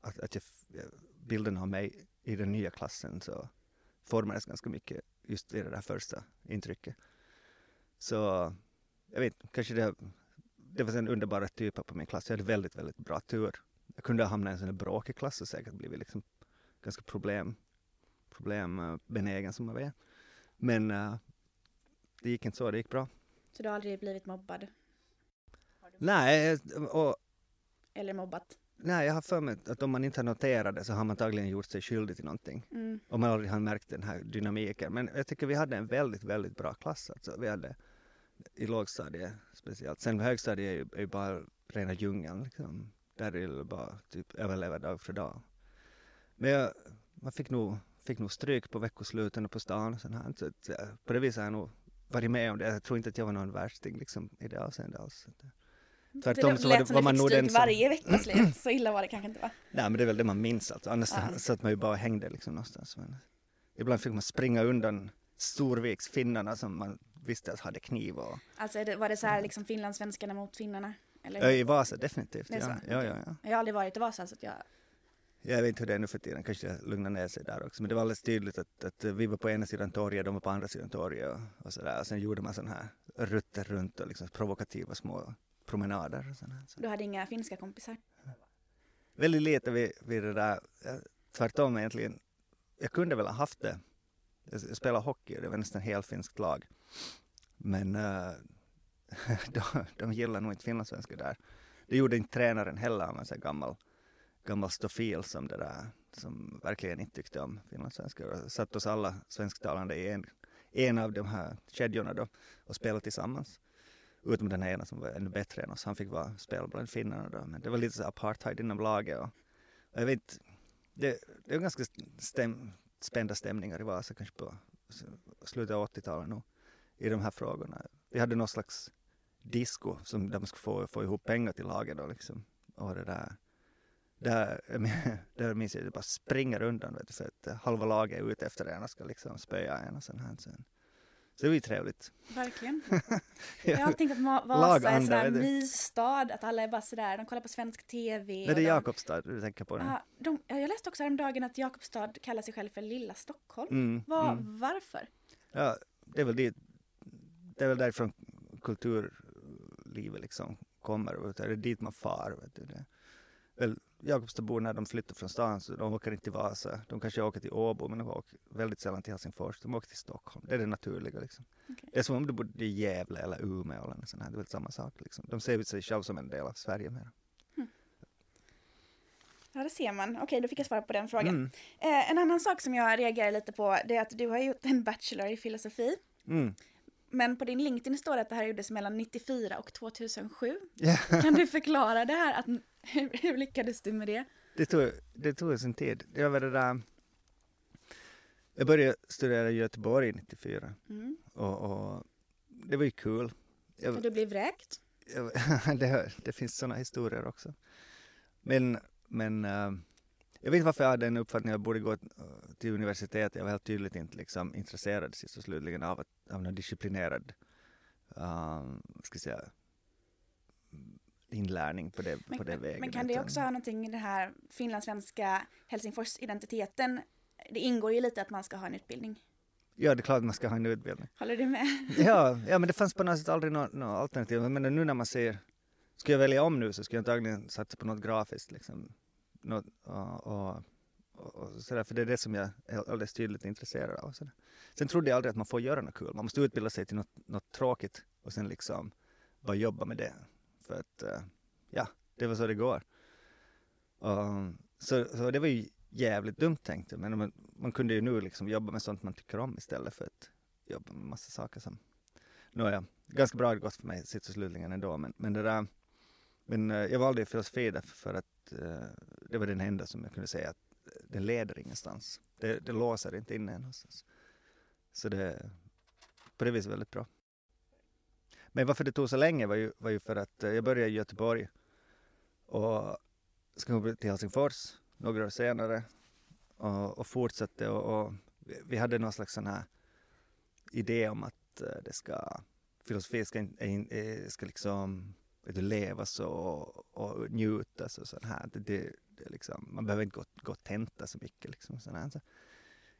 att, att jag, f- bilden av mig i den nya klassen så formades ganska mycket just i det där första intrycket. Så jag vet kanske det, det var en underbara typer på min klass. Jag hade väldigt, väldigt bra tur. Jag kunde ha hamnat i en sån här bråkig klass och säkert blivit liksom ganska problem, problembenägen som jag är. Men eh, det gick inte så, det gick bra. Så du har aldrig blivit mobbad? Nej, och, Eller mobbat? Nej, jag har för mig att om man inte har noterat det så har man antagligen gjort sig skyldig till någonting. Mm. Om man aldrig har märkt den här dynamiken. Men jag tycker vi hade en väldigt, väldigt bra klass. Alltså, vi hade i lågstadiet speciellt. Sen högstadiet är ju, är ju bara rena djungeln. Liksom. Där är det bara typ överleva dag för dag. Men jag, man fick nog, fick nog stryk på veckosluten och på stan. Och sånt här. Så eh, på det viset har jag nog varit med om det. Jag tror inte att jag var någon värsting liksom, i det avseendet alls. Så eh, Tvärtom så var, det, var man nog den som... varje veckoslut. Så illa var det kanske inte va? Nej men det är väl det man minns alltså. Annars Ja. satt man ju bara och hängde liksom någonstans. Men ibland fick man springa undan Storviksfinnarna som man visste att hade kniv och Alltså det, var det så här liksom finlandssvenskarna mot finnarna? Eller? I Vasa definitivt. Ja, ja, ja, ja. Jag har aldrig varit i Vasa så att jag... Jag vet inte hur det är nu för tiden, kanske lugnar ner sig där också. Men det var alldeles tydligt att, att vi var på ena sidan torget, de var på andra sidan torget och, och sådär. Och sen gjorde man sådana här rutter runt och liksom provokativa små promenader och sådär. Så. Du hade inga finska kompisar? Väldigt lite vid, vid det där, tvärtom egentligen. Jag kunde väl ha haft det. Jag jag spelade hockey och det var nästan helt finskt lag. Men uh, de, de gillar nog inte finlandssvenskar där. Det gjorde inte tränaren heller, han var en sån här gammal, gammal stofil som det där, som verkligen inte tyckte om finlandssvenskar satt oss alla svensktalande i en, en av de här kedjorna då och spela tillsammans. Utom den här ena som var ännu bättre än oss, han fick vara spela bland finnarna då. Men det var lite så apartheid inom laget och, och jag vet, det, det är ganska stäm, spända stämningar i Vasa kanske på slutet av 80-talet nu i de här frågorna. Vi hade någon slags disco som där man skulle få, få ihop pengar till laget då liksom. Och det där, där, där minns jag att det bara springer undan vet du, för att halva laget är ute efter en och ska liksom spöa en och sen här sen. Så det ju trevligt. Verkligen. Jag har tänkt att Vasa är sådär mysstad, att alla är bara sådär, de kollar på svensk TV. Nej, det är Jakobstad du tänker på. Ja, de, jag läste också häromdagen att Jakobstad kallar sig själv för lilla Stockholm. Mm, Var, mm. Varför? Ja, det är väl dit, det är väl därifrån kulturlivet liksom kommer, det är dit man far. Vet du. Det, väl, Jakobstadbor när de flyttar från stan så de åker inte till Vasa. De kanske åker till Åbo men de åker väldigt sällan till Helsingfors. De åker till Stockholm. Det är det naturliga liksom. Okay. Det är som om du bodde i Gävle eller Umeå eller något sånt här. Det är väl samma sak liksom. De ser sig själva som en del av Sverige mer. Mm. Ja, det ser man. Okej, då fick jag svar på den frågan. Mm. Eh, en annan sak som jag reagerar lite på det är att du har gjort en bachelor i filosofi. Mm. Men på din LinkedIn står det att det här gjordes mellan 94 och 2007. Yeah. Kan du förklara det här? Att, hur, hur lyckades du med det? Det tog, det tog sin tid. Det var det där... Jag började studera i Göteborg 94 mm. och, och, det var ju kul. Jag, du blev vräkt? Jag, det, det, finns sådana historier också. Men, men uh, jag vet inte varför jag hade en uppfattning att jag borde gå till universitetet. Jag var helt tydligt inte liksom intresserad sist och slutligen av, att, av någon disciplinerad uh, ska säga, inlärning på det, men, på det vägen. Men kan det också ha någonting i den här finlandssvenska Helsingfors-identiteten? Det ingår ju lite att man ska ha en utbildning. Ja, det är klart att man ska ha en utbildning. Håller du med? ja, ja, men det fanns på något sätt aldrig något, något alternativ. Men nu när man ser, ska jag välja om nu så ska jag antagligen satsa på något grafiskt liksom något, och, och, och sådär, för det är det som jag är alldeles tydligt intresserad av. Sådär. Sen trodde jag aldrig att man får göra något kul. Man måste utbilda sig till något, något tråkigt och sen liksom bara jobba med det. För att, eh, ja, det var så det går. Um, så, så det var ju jävligt dumt tänkt men man, man kunde ju nu liksom jobba med sånt man tycker om istället för att jobba med massa saker som Nåja, ganska bra det gått för mig sist och slutligen ändå men, men det där men eh, jag valde ju filosofi därför för att Eh, det var den enda som jag kunde säga att den leder ingenstans. Det, det låser inte in en någonstans. Så det är på det viset väldigt bra. Men varför det tog så länge var ju, var ju för att eh, jag började i Göteborg och ska gå till Helsingfors några år senare och, och fortsatte och, och, vi hade någon slags sån här idé om att eh, det ska filosofi ska, ska liksom vet du, levas och, och så och sånt här. Det, det, det liksom, man behöver inte gå, gå och tenta så mycket. Liksom, sån här. Så,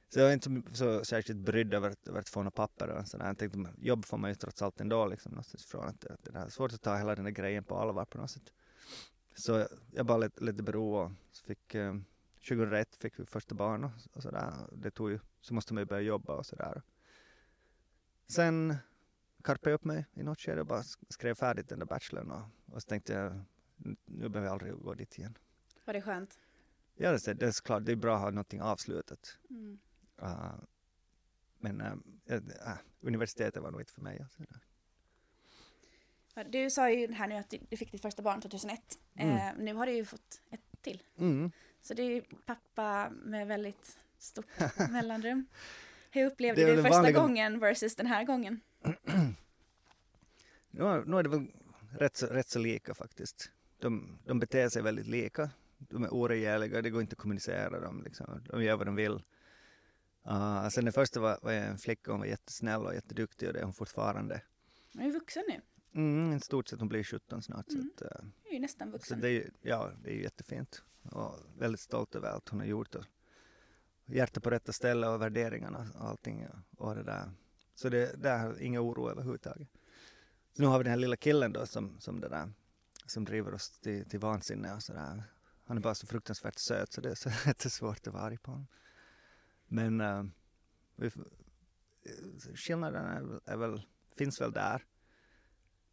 så jag är inte så, så särskilt brydd över, över att få några papper och sådär. Jag tänkte, jobb får man ju trots allt ändå liksom någonstans ifrån. Att, att det är svårt att ta hela den där grejen på allvar på något sätt. Så jag bara lät, lät det bero och så fick eh, 2001 fick vi första barn och, och sådär. Det tog ju, så måste man ju börja jobba och sådär. Sen karpade upp mig i något skede och bara skrev färdigt den där bachelorn och, och så tänkte jag nu behöver jag aldrig gå dit igen. Var det skönt? Ja, det är, det är klart, det är bra att ha någonting avslutat. Mm. Uh, men uh, uh, universitetet var nog inte för mig. Alltså. Du sa ju här nu att du fick ditt första barn 2001. Mm. nu har du ju fått ett till. Mm. Så du är ju pappa med väldigt stort mellanrum. Hur upplevde du första vanliga... gången versus den här gången? nu, nu är det väl rätt så, rätt så lika faktiskt. De, de beter sig väldigt lika. De är oregärliga, det går inte att kommunicera dem. Liksom. De gör vad de vill. Uh, sen den första var, var en flicka, hon var jättesnäll och jätteduktig och det är hon fortfarande. Hon är vuxen nu. Mm, I stort sett, hon blir 17 snart. Mm. Så att, uh, är ju nästan vuxen. Så det är, ja, det är ju jättefint. Och väldigt stolt över allt hon har gjort. Och hjärta på rätta ställe och värderingarna och allting. Och det där. Så det, där har inga oro överhuvudtaget. Så nu har vi den här lilla killen då som, som, det där, som driver oss till, till vansinne och sådär. Han är bara så fruktansvärt söt så det är så jättesvårt att vara arg på honom. Men uh, vi, skillnaden är, är, väl, finns väl där.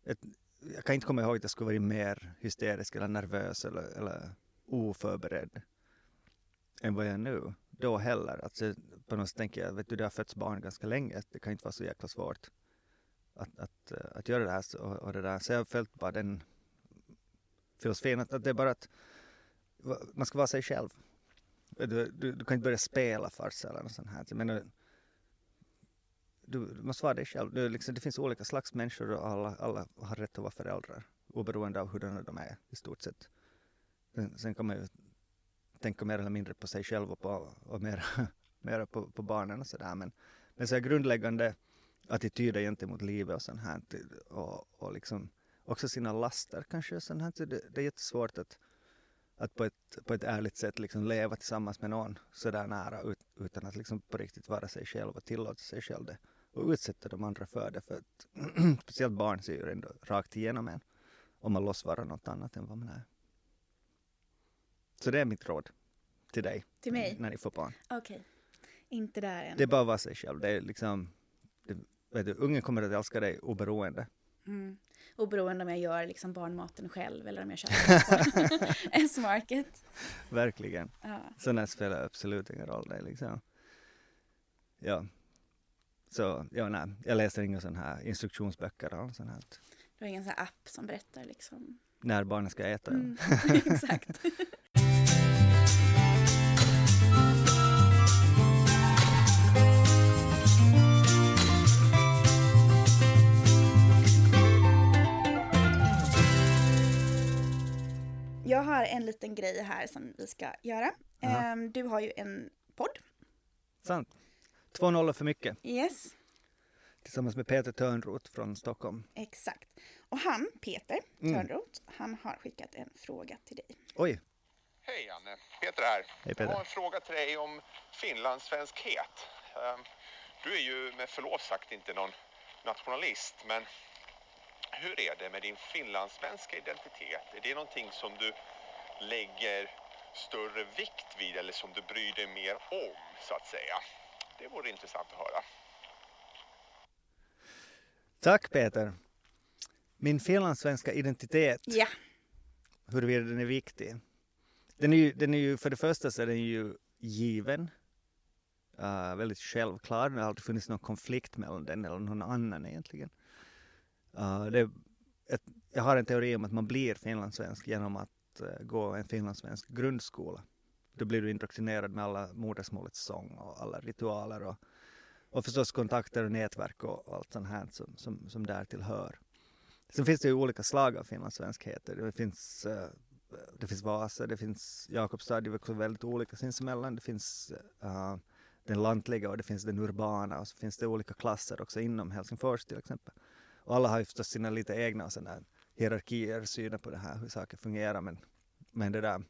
Ett, jag kan inte komma ihåg att jag skulle varit mer hysterisk eller nervös eller, eller oförberedd än vad jag är nu då heller. Alltså, på något sätt tänker jag, vet du, det har fötts barn ganska länge, det kan inte vara så jäkla svårt att, att, eh, att göra det här. Så, och det där. så jag har följt bara den filosofin att, att det är bara att man ska vara sig själv. Du, du, du kan inte börja spela farsa eller något sånt här. Jag menar, du, du måste vara dig själv. Du, liksom, det finns olika slags människor och alla, alla har rätt att vara föräldrar oberoende av hurdana de är i stort sett. Sen, sen kan man ju tänka mer eller mindre på sig själv och, på, och mer, mer på, på barnen och sådär. Men, men så grundläggande attityder gentemot livet och sånt här och, och liksom också sina laster kanske. Sånt här. Det, det är jättesvårt att, att på ett, på ett ärligt sätt liksom leva tillsammans med någon sådär nära ut, utan att liksom på riktigt vara sig själv och tillåta sig själv det och utsätta de andra för det. För att speciellt barn ser ju ändå rakt igenom en om man låtsas vara något annat än vad man är. Så det är mitt råd till dig. Till mig? När ni får barn. Okej. Okay. Inte där än. Det är bara att vara sig själv. Det är liksom, det, vet du, ungen kommer att älska dig oberoende. Mm. Oberoende om jag gör liksom barnmaten själv eller om jag köper på S-market. Verkligen. Ja. Sådana spelar absolut ingen roll. Det liksom. Ja. Så, ja, nej. Jag läser inga sådana här instruktionsböcker eller sånt här. Du har ingen sån app som berättar liksom? När barnen ska äta. Mm. Exakt. En liten grej här som vi ska göra. Aha. Du har ju en podd. Sant. Två nollor för mycket. Yes. Tillsammans med Peter Törnroth från Stockholm. Exakt. Och han, Peter mm. Törnroth, han har skickat en fråga till dig. Oj. Hej Anne, Peter här. Hej Peter. Jag har en fråga till dig om finlandssvenskhet. Ehm, du är ju med förlov sagt inte någon nationalist, men hur är det med din finlandssvenska identitet? Är det någonting som du lägger större vikt vid eller som du bryr dig mer om, så att säga? Det vore intressant att höra. Tack Peter. Min finlandssvenska identitet, ja. huruvida den är viktig. Den är ju, den är ju för det första så är den ju given, uh, väldigt självklar. Det har aldrig funnits någon konflikt mellan den eller någon annan egentligen. Uh, det ett, jag har en teori om att man blir finlandssvensk genom att Eh, gå en finlandssvensk grundskola. Då blir du indoktrinerad med alla modersmålets sång och alla ritualer och, och förstås kontakter och nätverk och, allt sånt här som, som, som därtill hör. Sen finns det ju olika slag av finlandssvenskheter. Det finns, eh, det finns Vasa, det finns Jakobstad, det är också väldigt olika sinsemellan. Det finns uh, den lantliga och det finns den urbana och så finns det olika klasser också inom Helsingfors till exempel. Och alla har ju förstås sina lite egna sådana hierarkier, synen på det här, hur saker fungerar. Men, men det där.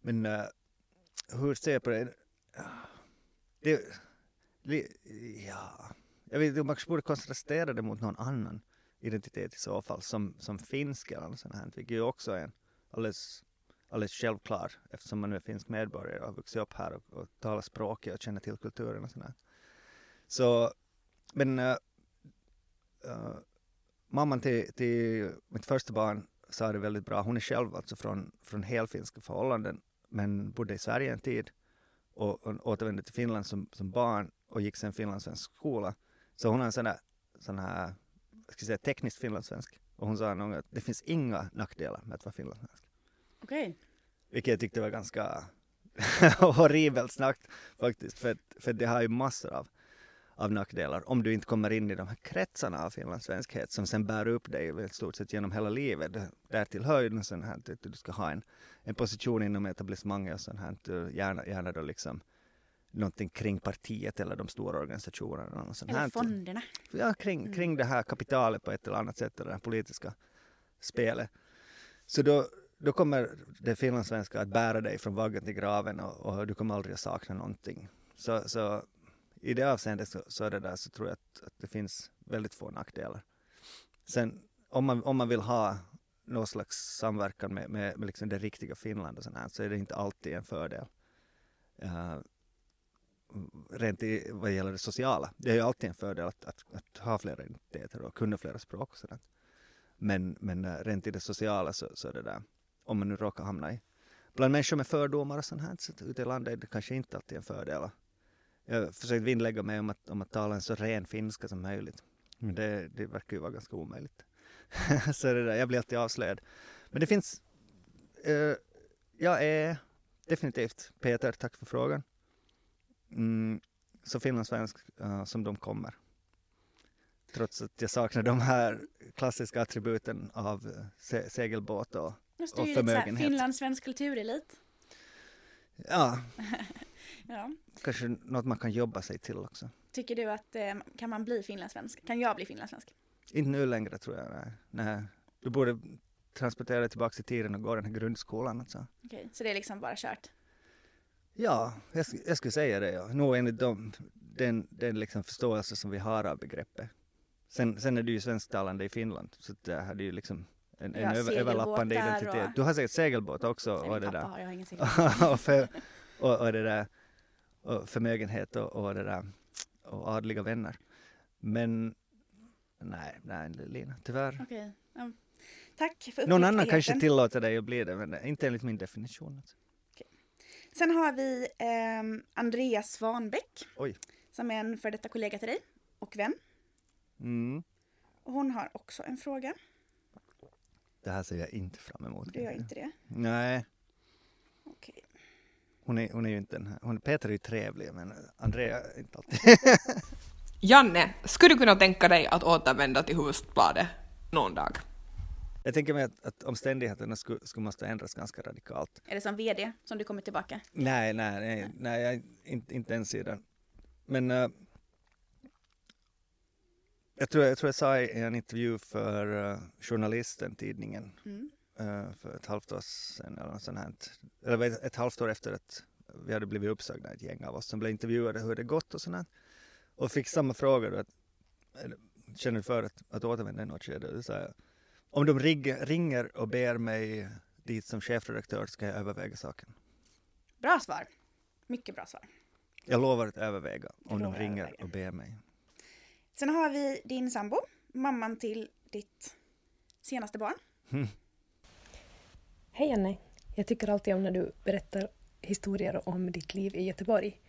Men uh, hur ser jag på det? det ja, jag vet inte, man kanske borde kontrastera det mot någon annan identitet i så fall, som, som finsk eller något sånt här, vilket ju också är en alldeles, alldeles självklar eftersom man nu är finsk medborgare och har vuxit upp här och, och talar språket och känner till kulturen och sånt här. Så, men uh, uh, mamman till, till mitt första barn sa det väldigt bra. Hon är själv alltså från, från helfinska förhållanden men bodde i Sverige en tid och, och återvände till Finland som, som barn och gick sen finlandssvensk skola. Så hon har en sån här, sån här ska säga, tekniskt finlandssvensk. Och hon sa nog att det finns inga nackdelar med att vara finlandssvensk. Okej. Okay. Vilket jag tyckte var ganska horribelt snackt faktiskt. För, för det har ju massor av av nackdelar om du inte kommer in i de här kretsarna av finlandssvenskhet som sen bär upp dig i stort sett genom hela livet. Därtill hör ju sån här att du ska ha en, en position inom etablissemanget och sånt här, gärna, gärna då liksom någonting kring partiet eller de stora organisationerna. Och sånt eller här. fonderna. Ja, kring, mm. kring det här kapitalet på ett eller annat sätt, eller det här politiska spelet. Så då, då kommer det finlandssvenska att bära dig från vaggan till graven och, och, du kommer aldrig att sakna någonting. Så, så i det avseendet så, så, det där, så tror jag att, att, det finns väldigt få nackdelar. Sen om man, om man vill ha någon slags samverkan med, med, med liksom det riktiga Finland och sånt här, så är det inte alltid en fördel. Uh, rent i, vad gäller det sociala. Det är ju alltid en fördel att, att, att ha flera identiteter och kunna flera språk och sådant. Men, men uh, rent i det sociala så, så är det där, om man nu råkar hamna i bland människor med fördomar och sånt här. Så ute i landet är det kanske inte alltid en fördel. Jag försökte vinnlägga mig om att, om att tala en så ren finska som möjligt. Men det, det verkar ju vara ganska omöjligt. så det där, jag blir alltid avslöjad. Men det finns... Uh, jag är definitivt, Peter, tack för frågan. Mm, så finlandssvensk uh, som de kommer. Trots att jag saknar de här klassiska attributen av uh, se segelbåt och, och förmögenhet. Finlandssvensk kulturelit. Ja, Ja. kanske något man kan jobba sig till också. Tycker du att eh, kan man bli finlandssvensk? Kan jag bli finlandssvensk? Inte nu längre tror jag. Nej. nej. Du borde transportera dig tillbaka i tiden och gå den här grundskolan. Alltså. Okej, så det är liksom bara kört. Ja, jag, jag skulle säga det. Ja. Nog enligt dem, den, den liksom förståelse som vi har av begreppet. Sen, sen är du ju svensktalande i Finland, så det här är ju liksom en, en över, överlappande identitet. och- Du har säkert segelbåt också Nej, och det pappa där. har, jag har ingen segel. och, för, och, och det där och förmögenhet och, och det där och adliga vänner. Men nej, nej Lina, tyvärr. Okej. ja. Tack för Någon annan kanske tillåter dig att bli det, men inte enligt min definition. Alltså. Sen har vi ehm, Andreas Svanbäck. Oj. Som är en för detta kollega till dig och vän. Mm. Och hon har också en fråga. Det här ser jag inte fram emot. Du gör inte det? Nej, Okej. Hon är, hon är ju inte den här. Hon, Peter är ju trevlig, men Andrea är inte alltid. Janne, skulle du kunna tänka dig att återvända till Hufvudstadsbladet någon dag? jag tänker mig att, att omständigheterna skulle, skulle måste ändras ganska radikalt. Är det som vd som du kommer tillbaka? Nej, nej, nej, nej jag är inte, inte ens i den. Men eh, jag, tror, jag tror jag sa i en intervju för uh, journalisten, tidningen, Mm. Eh, för ett halvt år sedan eller något sånt här. Eller ett, ett halvt år efter att vi hade blivit uppsagda, ett gäng av oss som blev intervjuade hur det gått och sånt här. Och fick samma fråga då, att, känner du för att, att återvända i något skede? Sa jag, om de rig, ringer och ber mig dit som chefredaktör ska jag överväga saken. Bra svar. Mycket bra svar. Jag lovar att överväga om de ringer överväga. och ber mig. Sen har vi din sambo, mamman till ditt senaste barn. Hej Janne! Jag tycker alltid om när du berättar historier om ditt liv i Göteborg.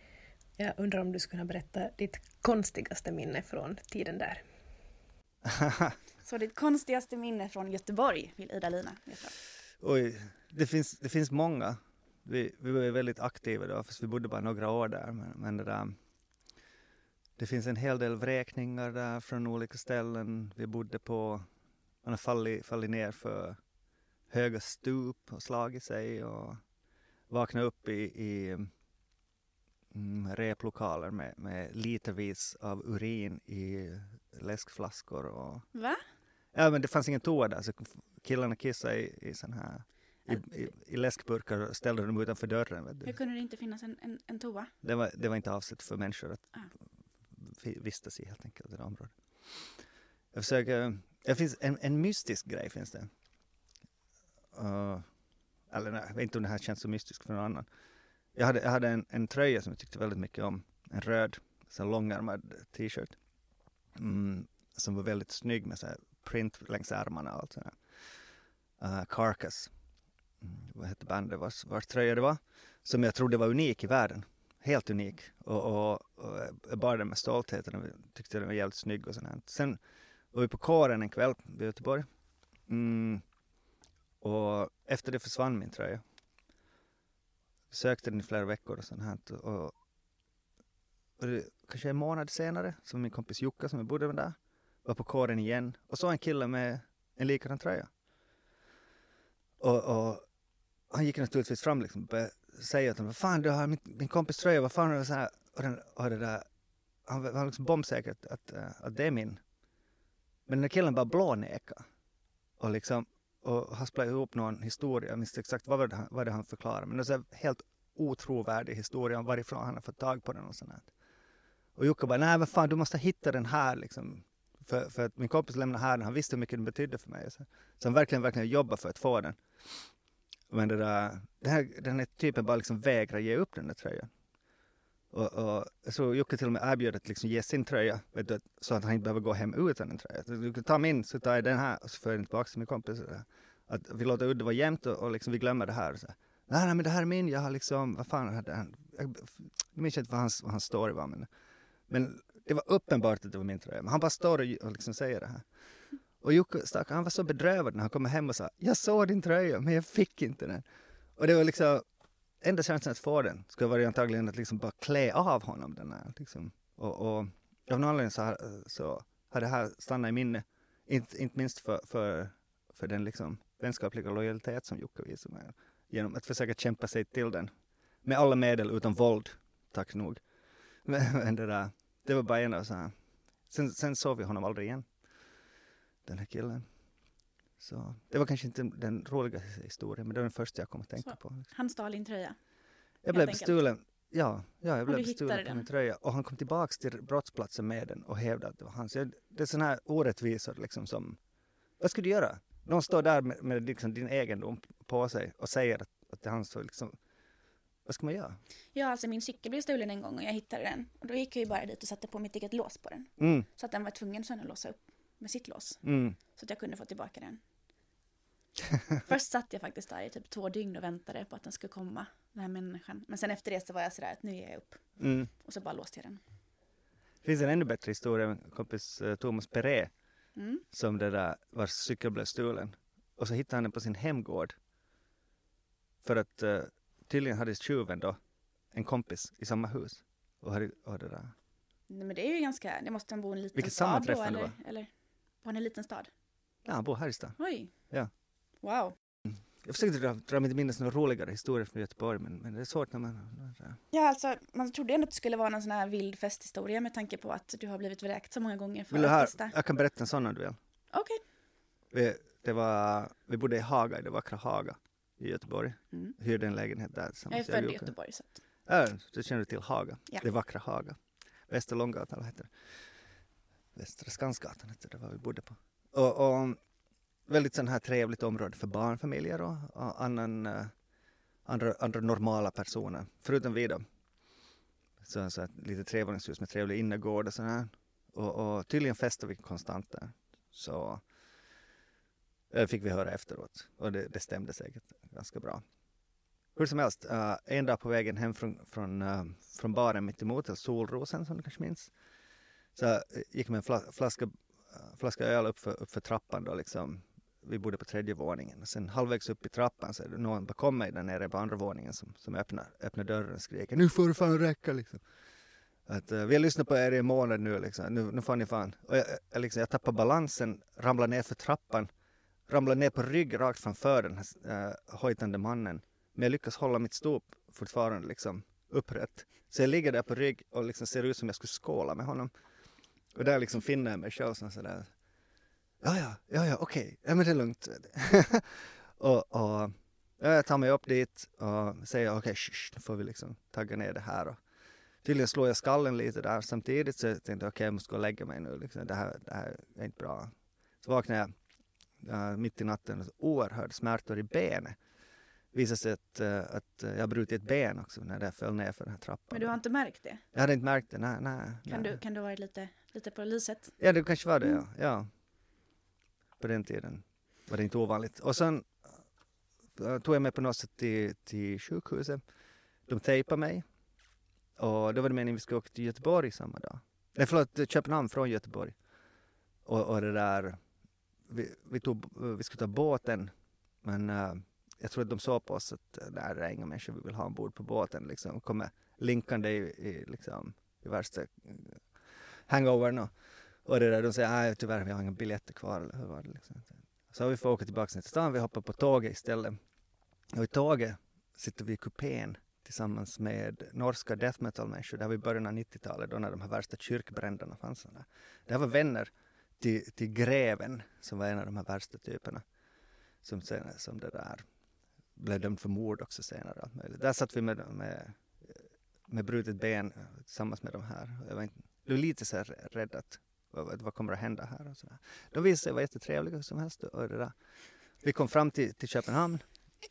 Jag undrar om du skulle kunna berätta ditt konstigaste minne från tiden där. Så ditt konstigaste minne från Göteborg vill Ida-Lina veta. Oj, det finns, det finns många. Vi, vi var ju väldigt aktiva då, fast vi bodde bara några år där. Men, men det, där, det finns en hel del vräkningar där från olika ställen. Vi bodde på, man har fallit, fallit ner för höga stup och slagit sig och vaknat upp i, i mm, replokaler med, med litervis av urin i läskflaskor och Va? Ja men det fanns ingen toa där så killarna kissade i, i sån här i, i, i läskburkar och ställde dem utanför dörren. Vet Hur du. kunde det inte finnas en, en, en toa? Det, var, det var inte avsett för människor att Ah. vi- vistas i helt enkelt i det området. Jag försöker, det finns en, en mystisk grej finns det. Uh, eller nej, jag vet inte om det här känns så mystiskt för någon annan. Jag hade, jag hade en, en tröja som jag tyckte väldigt mycket om. En röd, så här långärmad t-shirt. Mm, som var väldigt snygg med så här print längs ärmarna och allt sånt där. Uh, Carcass. Mm, vad hette bandet vars, vars tröja det var. Som jag trodde var unik i världen. Helt unik. Och, och, och eh, jag bar den med stolthet och tyckte den var jävligt snygg och sånt här. Sen var vi på kåren en kväll i Göteborg. Mm, och efter det försvann min tröja. Sökte den i flera veckor och sånt här. Och, och det, kanske en månad senare, som min kompis Jukka som jag bodde med där, var på kåren igen och såg en kille med en likadan tröja. Och, och han gick naturligtvis fram liksom och började säga till honom, vad fan du har min, min kompis tröja, vad fan är det så här? Och, den, och det där, han var- liksom bombsäker att, att, att det är min. Men den där killen bara blånekade. Och liksom, och hasplade ihop någon historia, jag minns inte exakt vad det, vad det han förklarade, men det är en helt otrovärdig historia om varifrån han har fått tag på den och sånt här. Och Jocke bara, nej vad fan du måste hitta den här liksom. För, för att min kompis lämnade här den, han visste hur mycket den betydde för mig. Så, så han verkligen, verkligen jobbade för att få den. Men det där, den här, den här typen bara liksom vägrar ge upp den där tröjan. Och, och så Jocke till och med erbjöd att liksom ge sin tröja, vet du, så att han inte behöver gå hem utan en tröja. Så Du kan ta min så tar jag den här och så för jag den tillbaka till min kompis. Att vi låter udden vara jämnt och, och liksom vi glömmer det här. Så. nej, nej men det här är min, jag har liksom, vad fan hade han, jag, jag minns inte vad hans, vad hans story var men, men det var uppenbart att det var min tröja. Men han bara står och, och liksom säger det här. Och Jocke stack, han var så bedrövad när han kom hem och sa jag såg din tröja men jag fick inte den. Och det var liksom enda chansen att få den skulle vara antagligen att liksom bara klä av honom den här liksom. Och, och av någon anledning så, har, så har det här stannat i minne. Inte, inte minst för, för, för den liksom vänskapliga lojalitet som Jocke visar mig. Genom att försöka kämpa sig till den. Med alla medel utom våld, tack nog. Men, men det där, det var bara en av så här. Sen, sen såg vi honom aldrig igen. Den här killen. Så det var kanske inte den roligaste historien men det var den första jag kom att tänka Så. på. Han stal din tröja. Jag blev bestulen. Ja, ja jag blev bestulen på den? min tröja och han kom tillbaks till brottsplatsen med den och hävdade att det var hans. Det är sådana här orättvisor liksom som, vad ska du göra? Någon står där med, med liksom din egendom på sig och säger att, att det är hans. Liksom, vad ska man göra? Ja, alltså min cykel blev stulen en gång och jag hittade den. Och då gick jag ju bara dit och satte på mitt eget lås på den. Mm, Så att den var tvungen sen att låsa upp med sitt lås. mm. Så att jag kunde få tillbaka den. Först satt jag faktiskt där i typ två dygn och väntade på att den skulle komma, den här människan. Men sen efter det så var jag sådär att nu ger jag upp. Mm. Och så bara låste jag den. Det finns en ännu bättre historia med kompis eh, Thomas Peré Mm. som det där vars cykel blev stulen. Och så hittade han den på sin hemgård. För att uh, tydligen hade tjuven då en kompis i samma hus. Och hade, och det där. Nej, men det är ju ganska, det måste han bo i en liten Vilket stad då eller? Eller var han i en liten stad? Ja, han bor här i stan. Oj. Ja. Wow. Jag försökte dra, dra mig till minnes några roligare historier från Göteborg men, men det är svårt när man... Ja, alltså man trodde ändå att det skulle vara någon sån här vild festhistoria med tanke på att du har blivit vräkt så många gånger för Vill du höra? Jag kan berätta en sån om du vill. Okej. Vi, det var, vi bodde i Haga, i det vackra Haga i Göteborg. Mm. Hyrde en lägenhet där Jag är född i. Göteborg så att. Ja, du känner till Haga. Ja. Det vackra Haga. Västra Långgatan, vad heter det? Västra Skansgatan hette det, var vi bodde på. Och, och väldigt sån här trevligt område för barnfamiljer och, och annan, eh, andra, andra normala personer, förutom vi då. Så, så ett trevåningshus med trevlig innergård och sån här. Och, och tydligen festar vi konstant där. Så det fick vi höra efteråt och det, det stämde säkert ganska bra. Hur som helst, uh, en dag på vägen hem från, från, uh, från baren mitt emot, Solrosen som du kanske minns, så uh, gick med en fla, flaska, flaska öl upp för, upp för trappan då liksom. Vi bodde på tredje våningen. Och sen halvvägs upp i trappan så är det någon bakom mig där nere på andra våningen som, som öppnar, öppnar dörren och skriker nu får det fan räcka liksom. Att, uh, vi har lyssnat på er i en månad nu liksom, nu, nu får ni fan. Och jag, jag, liksom, jag tappar balansen, ramlar ner för trappan, ramlar ner på rygg rakt framför den här uh, hojtande mannen. Men jag lyckas hålla mitt stop fortfarande liksom upprätt. Så jag ligger där på rygg och liksom ser ut som jag skulle skåla med honom. Och där liksom finner jag mig själv som sådär. Ja, ja, ja, ja, okej, ja men det är lugnt. och, och ja, jag tar mig upp dit och säger okej, okay, nu får vi liksom tagga ner det här. Och tydligen slår jag skallen lite där samtidigt så jag tänkte okej, okay, jag måste gå och lägga mig nu. Liksom. Det, här, det här är inte bra. Så vaknar jag uh, mitt i natten och oerhörd smärtor i benet visade sig att, uh, att jag brutit ett ben också när jag föll ner för den här trappan. Men du har inte märkt det? Jag hade inte märkt det, nej. nej Kan, nej. du, kan du varit lite, lite på lyset? Ja, det kanske var det, ja. ja. På den tiden var det inte ovanligt. Och sen eh, tog jag mig på något sätt till, till sjukhuset. De tejpade mig. Och då var det meningen att vi skulle åka till Göteborg samma dag. Nej, förlåt, Köpenhamn från Göteborg. Och, och det där, vi, vi, tog, vi skulle ta båten, men uh, jag tror att de såg på oss att det är inga människor vi vill ha ombord på båten. Liksom. Kommer linkande i, i, liksom, i värsta eh, hangovern. Och, och det där, de säger nej tyvärr vi har inga biljetter kvar. Eller hur var det, liksom. Så vi får åka tillbaka till stan, vi hoppar på tåget istället. Och i tåget sitter vi i kupén tillsammans med norska death metal-människor. Det här var i början av 90-talet då när de här värsta kyrkbränderna fanns. Där. Det här var vänner till, till greven som var en av de här värsta typerna. Som, senare som det där blev dömd för mord också senare. Allt möjligt. Där satt vi med, med, med brutet ben tillsammans med de här. Jag var, inte, jag var lite så här rädd att vad, vad kommer att hända här och sådär. De visade sig vara jättetrevliga som helst. Och det där. Vi kom fram till, till Köpenhamn.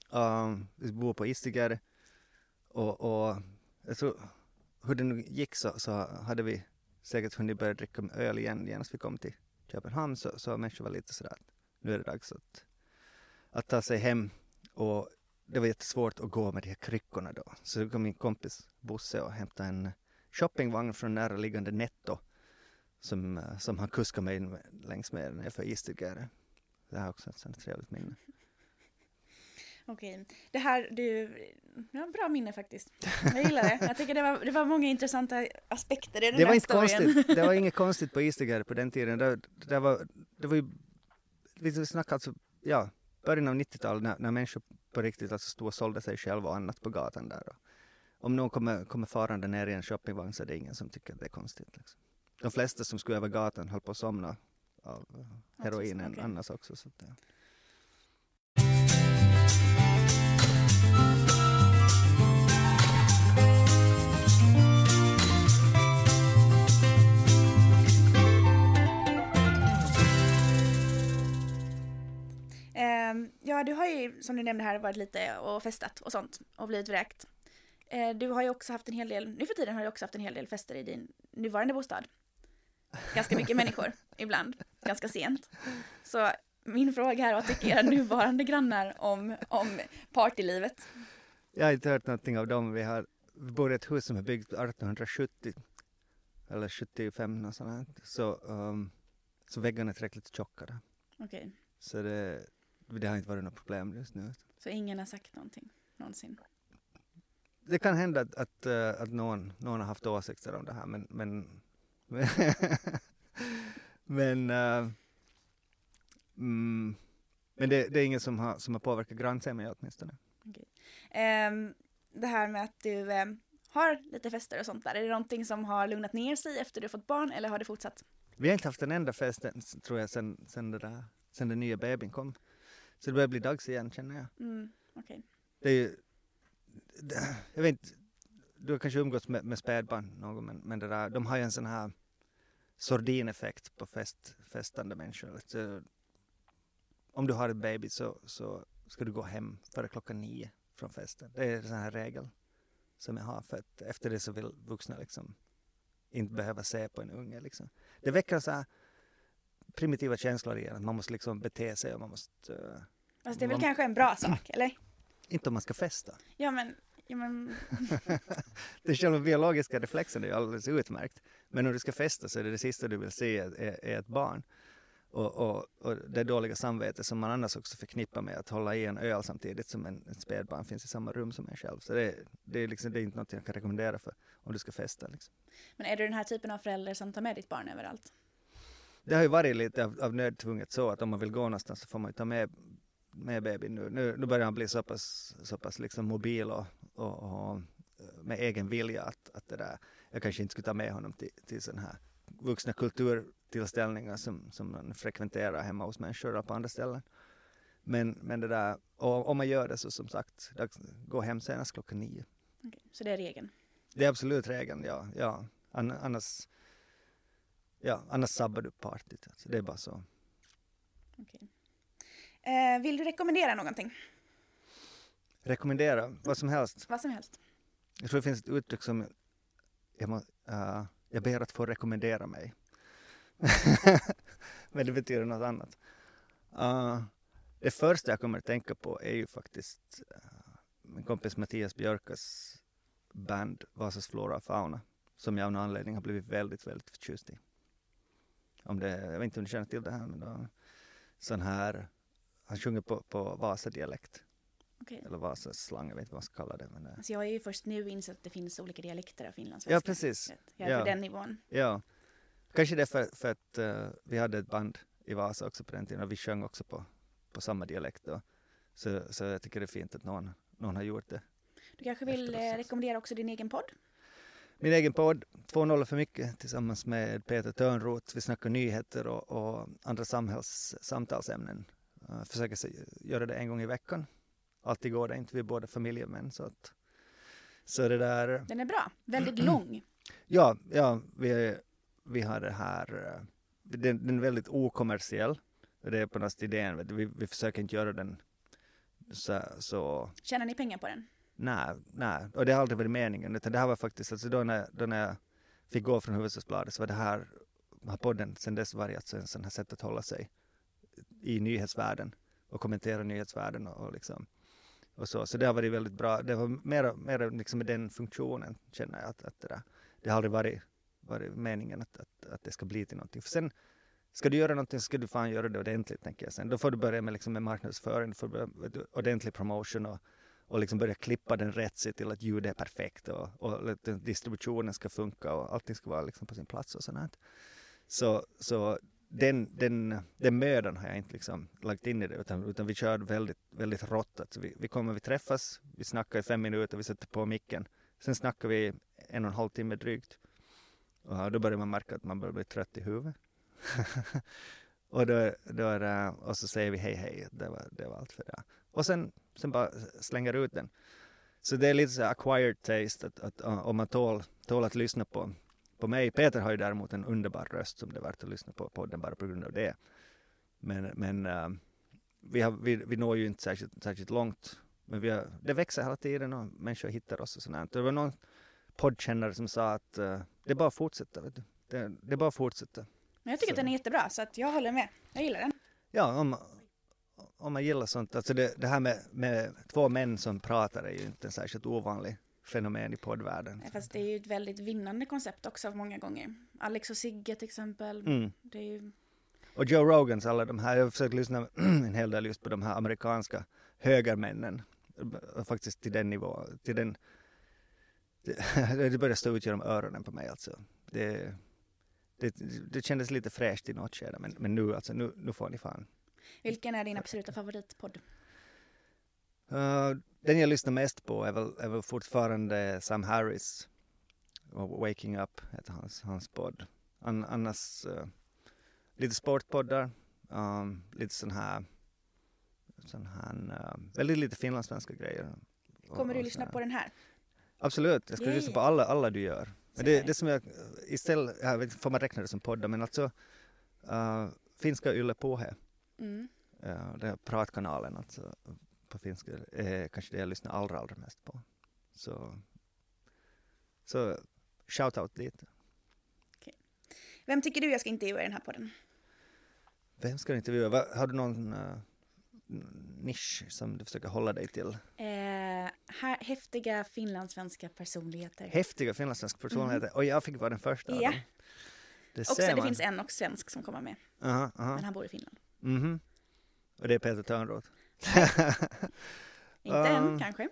Um, vi bor på Istiger. Och, och jag tror, hur det nu gick så, så hade vi säkert hunnit börja dricka öl igen genast vi kom till Köpenhamn. Så, så människor var lite sådär att nu är det dags att, att ta sig hem. Och det var jättesvårt att gå med de här kryckorna då. Så då kom min kompis Bosse och hämtade en shoppingvagn från näraliggande Netto som, eh, som han kuskade mig in med, längs med nerför Istegärde. Det här är också ett trevligt minne. Okej. Det här, du, ja, bra minne faktiskt. Jag gillar det. Jag tycker det var, det var många intressanta aspekter i den Det var inte storyn. konstigt. Det var inget konstigt på Istegärde på den tiden. Det, det, var, det var ju, vi snackar alltså, ja, början av 90-talet när, när människor på riktigt alltså stod och sålde sig själva och annat på gatan där. Och om någon kommer, kommer farande ner i en shoppingvagn så är det ingen som tycker att det är konstigt. Liksom. De flesta som skulle över gatan höll på att somna av eh, heroinen okej. annars också. Så att, ja. Ehm, ja, du har ju som du nämnde här varit lite och festat och sånt och blivit vräkt. Eh, du har ju också haft en hel del, nu för tiden har du också haft en hel del fester i din nuvarande bostad. Ganska mycket människor ibland, ganska sent. Så min fråga är vad tycker era nuvarande grannar om, om partylivet? Jag har inte hört någonting av dem. Vi, har, bor i ett hus som är byggt 1870 eller 75 något sånt här. Så, um, så väggarna är tillräckligt tjocka där. Okej, Så det, det har inte varit något problem just nu. så ingen har sagt någonting någonsin? Det kan hända att, att, eh, att någon, någon har haft åsikter om det här men men, men, eh, mm, men det, det är ingen som har, som har påverkat grannsämjan åtminstone. Ehm, det här med att du ehm, har lite fester och sånt där, är det någonting som har lugnat ner sig efter du fått barn eller har det fortsatt? Vi har inte haft en enda fest än, tror jag sen, sen, det där, sen den nya bebisen kom. Så det börjar bli dags igen känner jag. Mm, okej. Det är ju, det, jag vet inte, du har kanske umgåtts med, med spädbarn någon men, men det där, de har ju en sån här sordineffekt på fest, festande människor. Så, om du har ett baby så, så ska du gå hem före klockan nio från festen. Det är en sån här regel som jag har för att efter det så vill vuxna liksom inte behöva se på en unge liksom. Det väcker så här primitiva känslor igen, att man måste liksom bete sig och man måste, uh, Fast det är väl Man- kanske en bra sak, eller? inte om man ska festa. Ja men, ja, men Den själva biologiska reflexen är ju alldeles utmärkt. Men om du ska festa så är det det sista du vill se är, är, ett barn. Och, och, och det dåliga samvete som man annars också förknippar med att hålla i en öl samtidigt som en, ett spädbarn finns i samma rum som en själv. Så det, det, är, liksom, det är inte något jag kan rekommendera för om du ska festa. Liksom. Men är du den här typen av förälder som tar med ditt barn överallt? Det har ju varit lite av, av nödtvunget så att om man vill gå någonstans så får man ju ta med, med bebisen nu. nu. Nu börjar han bli så pass, så pass liksom mobil och, och, och med egen vilja att, att det där, jag kanske inte skulle ta med honom till, till sådana här vuxna kulturtillställningar som, som man frekventerar hemma hos människor eller på andra ställen. Men, men det där, och om man gör det så som sagt, gå hem senast klockan nio. Okej, Så det är regeln? Det är absolut regeln, ja. ja. An, annars, ja, annars sabbar du partyt. Alltså, det är bara så. Okej. Eh, vill du rekommendera någonting? Rekommendera vad som helst. Vad som helst. Jag tror det finns ett uttryck som jag, må, uh, jag ber att få rekommendera mig. Men det betyder något annat. Uh, det första jag kommer att tänka på är ju faktiskt uh, min kompis Mattias Björkas band Vasas Flora och Fauna som jag av någon anledning har blivit väldigt, väldigt förtjust i. Om det, jag vet inte om du känner till det här men då, sån här, han sjunger på, på Vasa-dialekt Okej. eller Vasaslang, jag vet inte vad man ska kalla det. Men, det- Alltså jag är ju först nu insett att det finns olika dialekter av finlandssvenska. Ja, precis. Jag är Ja. på den nivån. Ja, kanske det är för, för att eh, vi hade ett band i Vasa också på den tiden och vi sjöng också på, på samma dialekt då. Så, så jag tycker det är fint att någon, någon har gjort det. Du kanske vill eh, rekommendera också din egen podd? Min egen podd, Två nollor för mycket, tillsammans med Peter Törnroth. Vi snackar nyheter och, och andra samhälls, samtalsämnen. Uh, försöker se, göra det en gång i veckan. Alltid går det inte, vi är båda familjemän så att så det där Den är bra. Väldigt lång. Ja, ja vi, vi har det här, eh, den, den är väldigt okommersiell. Det är på något sätt idén, vi, vi försöker inte göra den så, så Tjänar ni pengar på den? nej, nej, och det har aldrig varit meningen, utan det här var faktiskt, alltså då när, då när jag fick gå från Hufvudstadsbladet så var det här, har podden sen dess varit alltså en sån här sätt att hålla sig i nyhetsvärlden och kommentera nyhetsvärlden och, och liksom och så. Så det har varit väldigt bra. Det var mer, mer liksom med den funktionen känner jag att, att det, där, det har aldrig varit, varit meningen att, att, att det ska bli till någonting. För sen ska du göra någonting så ska du fan göra det ordentligt tänker jag sen. Då får du börja med, liksom, med marknadsföring, du får börja med ordentlig promotion och, och liksom börja klippa den rätt se till att ljudet är perfekt och, och distributionen ska funka och allting ska vara liksom på sin plats och sånt. Så, så den, den, den mödan har jag inte liksom lagt in i det utan, utan vi kör väldigt, väldigt rått. Alltså vi, vi kommer, vi träffas, vi snackar i fem minuter, vi sätter på micken. Sen snackar vi en och en halv timme drygt. Och då börjar man märka att man börjar bli trött i huvudet. och, då, då är det, och så säger vi hej hej, det var, det var allt för det. Och sen, sen bara slänger ut den. Så det är lite så acquired taste, att, att om man tål, tål att lyssna på på mig. Peter har ju däremot en underbar röst som det är värt att lyssna på podden bara på grund av det. Men, men uh, vi, har, vi, vi når ju inte särskilt, särskilt långt. Men vi har, det växer hela tiden och människor hittar oss och sådär. Det var någon poddkännare som sa att uh, det är bara att fortsätta. Vet du. Det, det är bara att fortsätta. Men jag tycker så. att den är jättebra så att jag håller med. Jag gillar den. Ja, om, om man gillar sånt. Alltså det, det här med, med två män som pratar är ju inte en särskilt ovanlig fenomen i poddvärlden. Fast det är ju ett väldigt vinnande koncept också många gånger. Alex och Sigge till exempel. Mm. Det är ju... Och Joe Rogans alla de här, jag har försökt lyssna en hel del just på de här amerikanska högermännen. Faktiskt till den nivån, till den det, det börjar stå ut genom öronen på mig alltså. Det, det, det kändes lite fräscht i något skede men, men nu alltså, nu, nu får ni fan. Vilken är din absoluta favoritpodd? Uh, den jag lyssnar mest på är väl, är väl fortfarande Sam Harris. Waking Up heter hans, hans podd. An, annars uh, lite sportpoddar, um, lite sån här, sån här uh, väldigt lite finlandssvenska grejer. Kommer du lyssna på den här? Absolut, jag ska Yay. lyssna på alla, alla du gör. Men det, det som jag istället, jag vet, får man räkna det som poddar, men alltså uh, finska Yle Puhe, mm. uh, den pratkanalen alltså på finska är kanske det jag lyssnar allra, allra mest på. Så, så shout out dit. Okay. Vem tycker du jag ska intervjua i den här podden? Vem ska du intervjua? Har du någon uh, nisch som du försöker hålla dig till? Eh, häftiga finlandssvenska personligheter. Häftiga finlandssvenska personligheter? Mm. Och jag fick vara den första Ja. Det, också, det finns en och svensk som kommer med. Uh -huh, uh -huh. Men han bor i Finland. Mm -hmm. Och det är Peter Törnroth? Inte um, än kanske.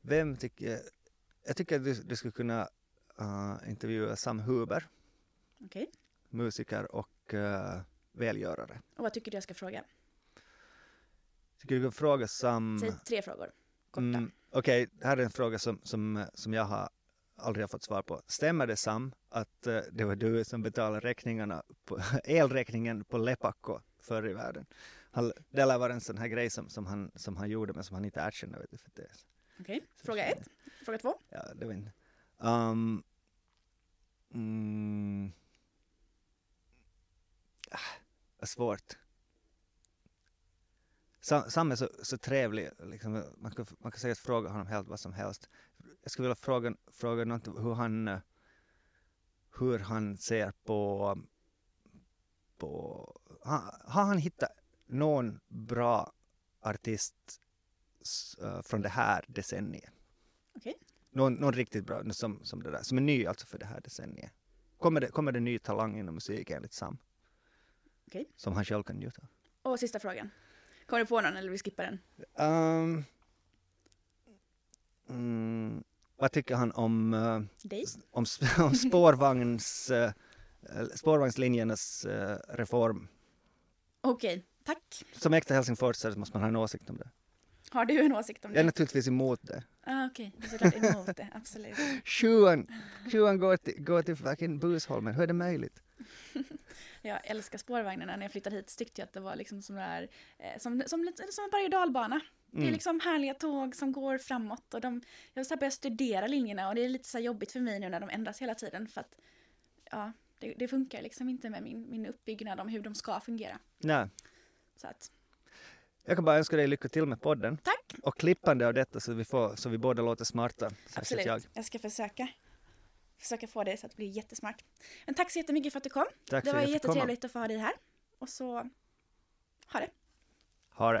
Vem tycker jag? tycker att du, du skulle kunna uh, intervjua Sam Huber. Okej. Okay. Musiker och uh, välgörare. Och vad tycker du jag ska fråga? Tycker du kan fråga Sam... Säg tre frågor. Korta. Mm, Okej, okay. här är en fråga som, som, som jag har aldrig har fått svar på. Stämmer det Sam att uh, det var du som betalade räkningarna på, elräkningen på Lepakko förr i världen? Han, det lär vara en sån här grej som, som, han, som han gjorde men som han inte erkände. Vet du, för det. Okej, okay. fråga ett. Fråga två. Ja, det var inte. Um, mm, ah, svårt. Sam är så, så trevlig, liksom, man, kan, man kan säkert fråga honom helt vad som helst. Jag skulle vilja fråga, fråga något, hur han hur han ser på, på har, har han hittat någon bra artist uh, från det här decenniet. Okay. Någon, någon riktigt bra, som, som, det där, som är ny alltså för det här decenniet. Kommer det, kommer det ny talang inom musik enligt Sam? Okay. Som han själv kan njuta Och sista frågan. Kommer du på någon eller vi skippar den? Um, mm, vad tycker han om, uh, om, om spårvagns, uh, spårvagnslinjernas uh, reform? Okej. Okay. Tack. Som äkta helsingforsare måste man ha en åsikt om det. Har du en åsikt om det? Jag är naturligtvis emot det. Ah, Okej, okay. du är såklart emot det, absolut. Sjuan, sjuan går till, går till fucking Busholmen, hur är det möjligt? jag älskar spårvagnarna. När jag flyttade hit tyckte jag att det var liksom som, där, eh, som, som, som en berg och dalbana. Mm. Det är mm. liksom härliga tåg som går framåt och de, jag har börjat studera linjerna och det är lite så jobbigt för mig nu när de ändras hela tiden för att ja, det, det funkar liksom inte med min, min uppbyggnad om hur de ska fungera. Nej. Så att. Jag kan bara önska dig lycka till med podden. Tack! Och klippande av detta så vi, får, så vi båda låter smarta. Absolut, jag. jag ska försöka. Försöka få det så att det blir jättesmart. Men tack så jättemycket för att du kom. Tack det var jättetrevligt att få ha dig här. Och så, ha det. Ha det.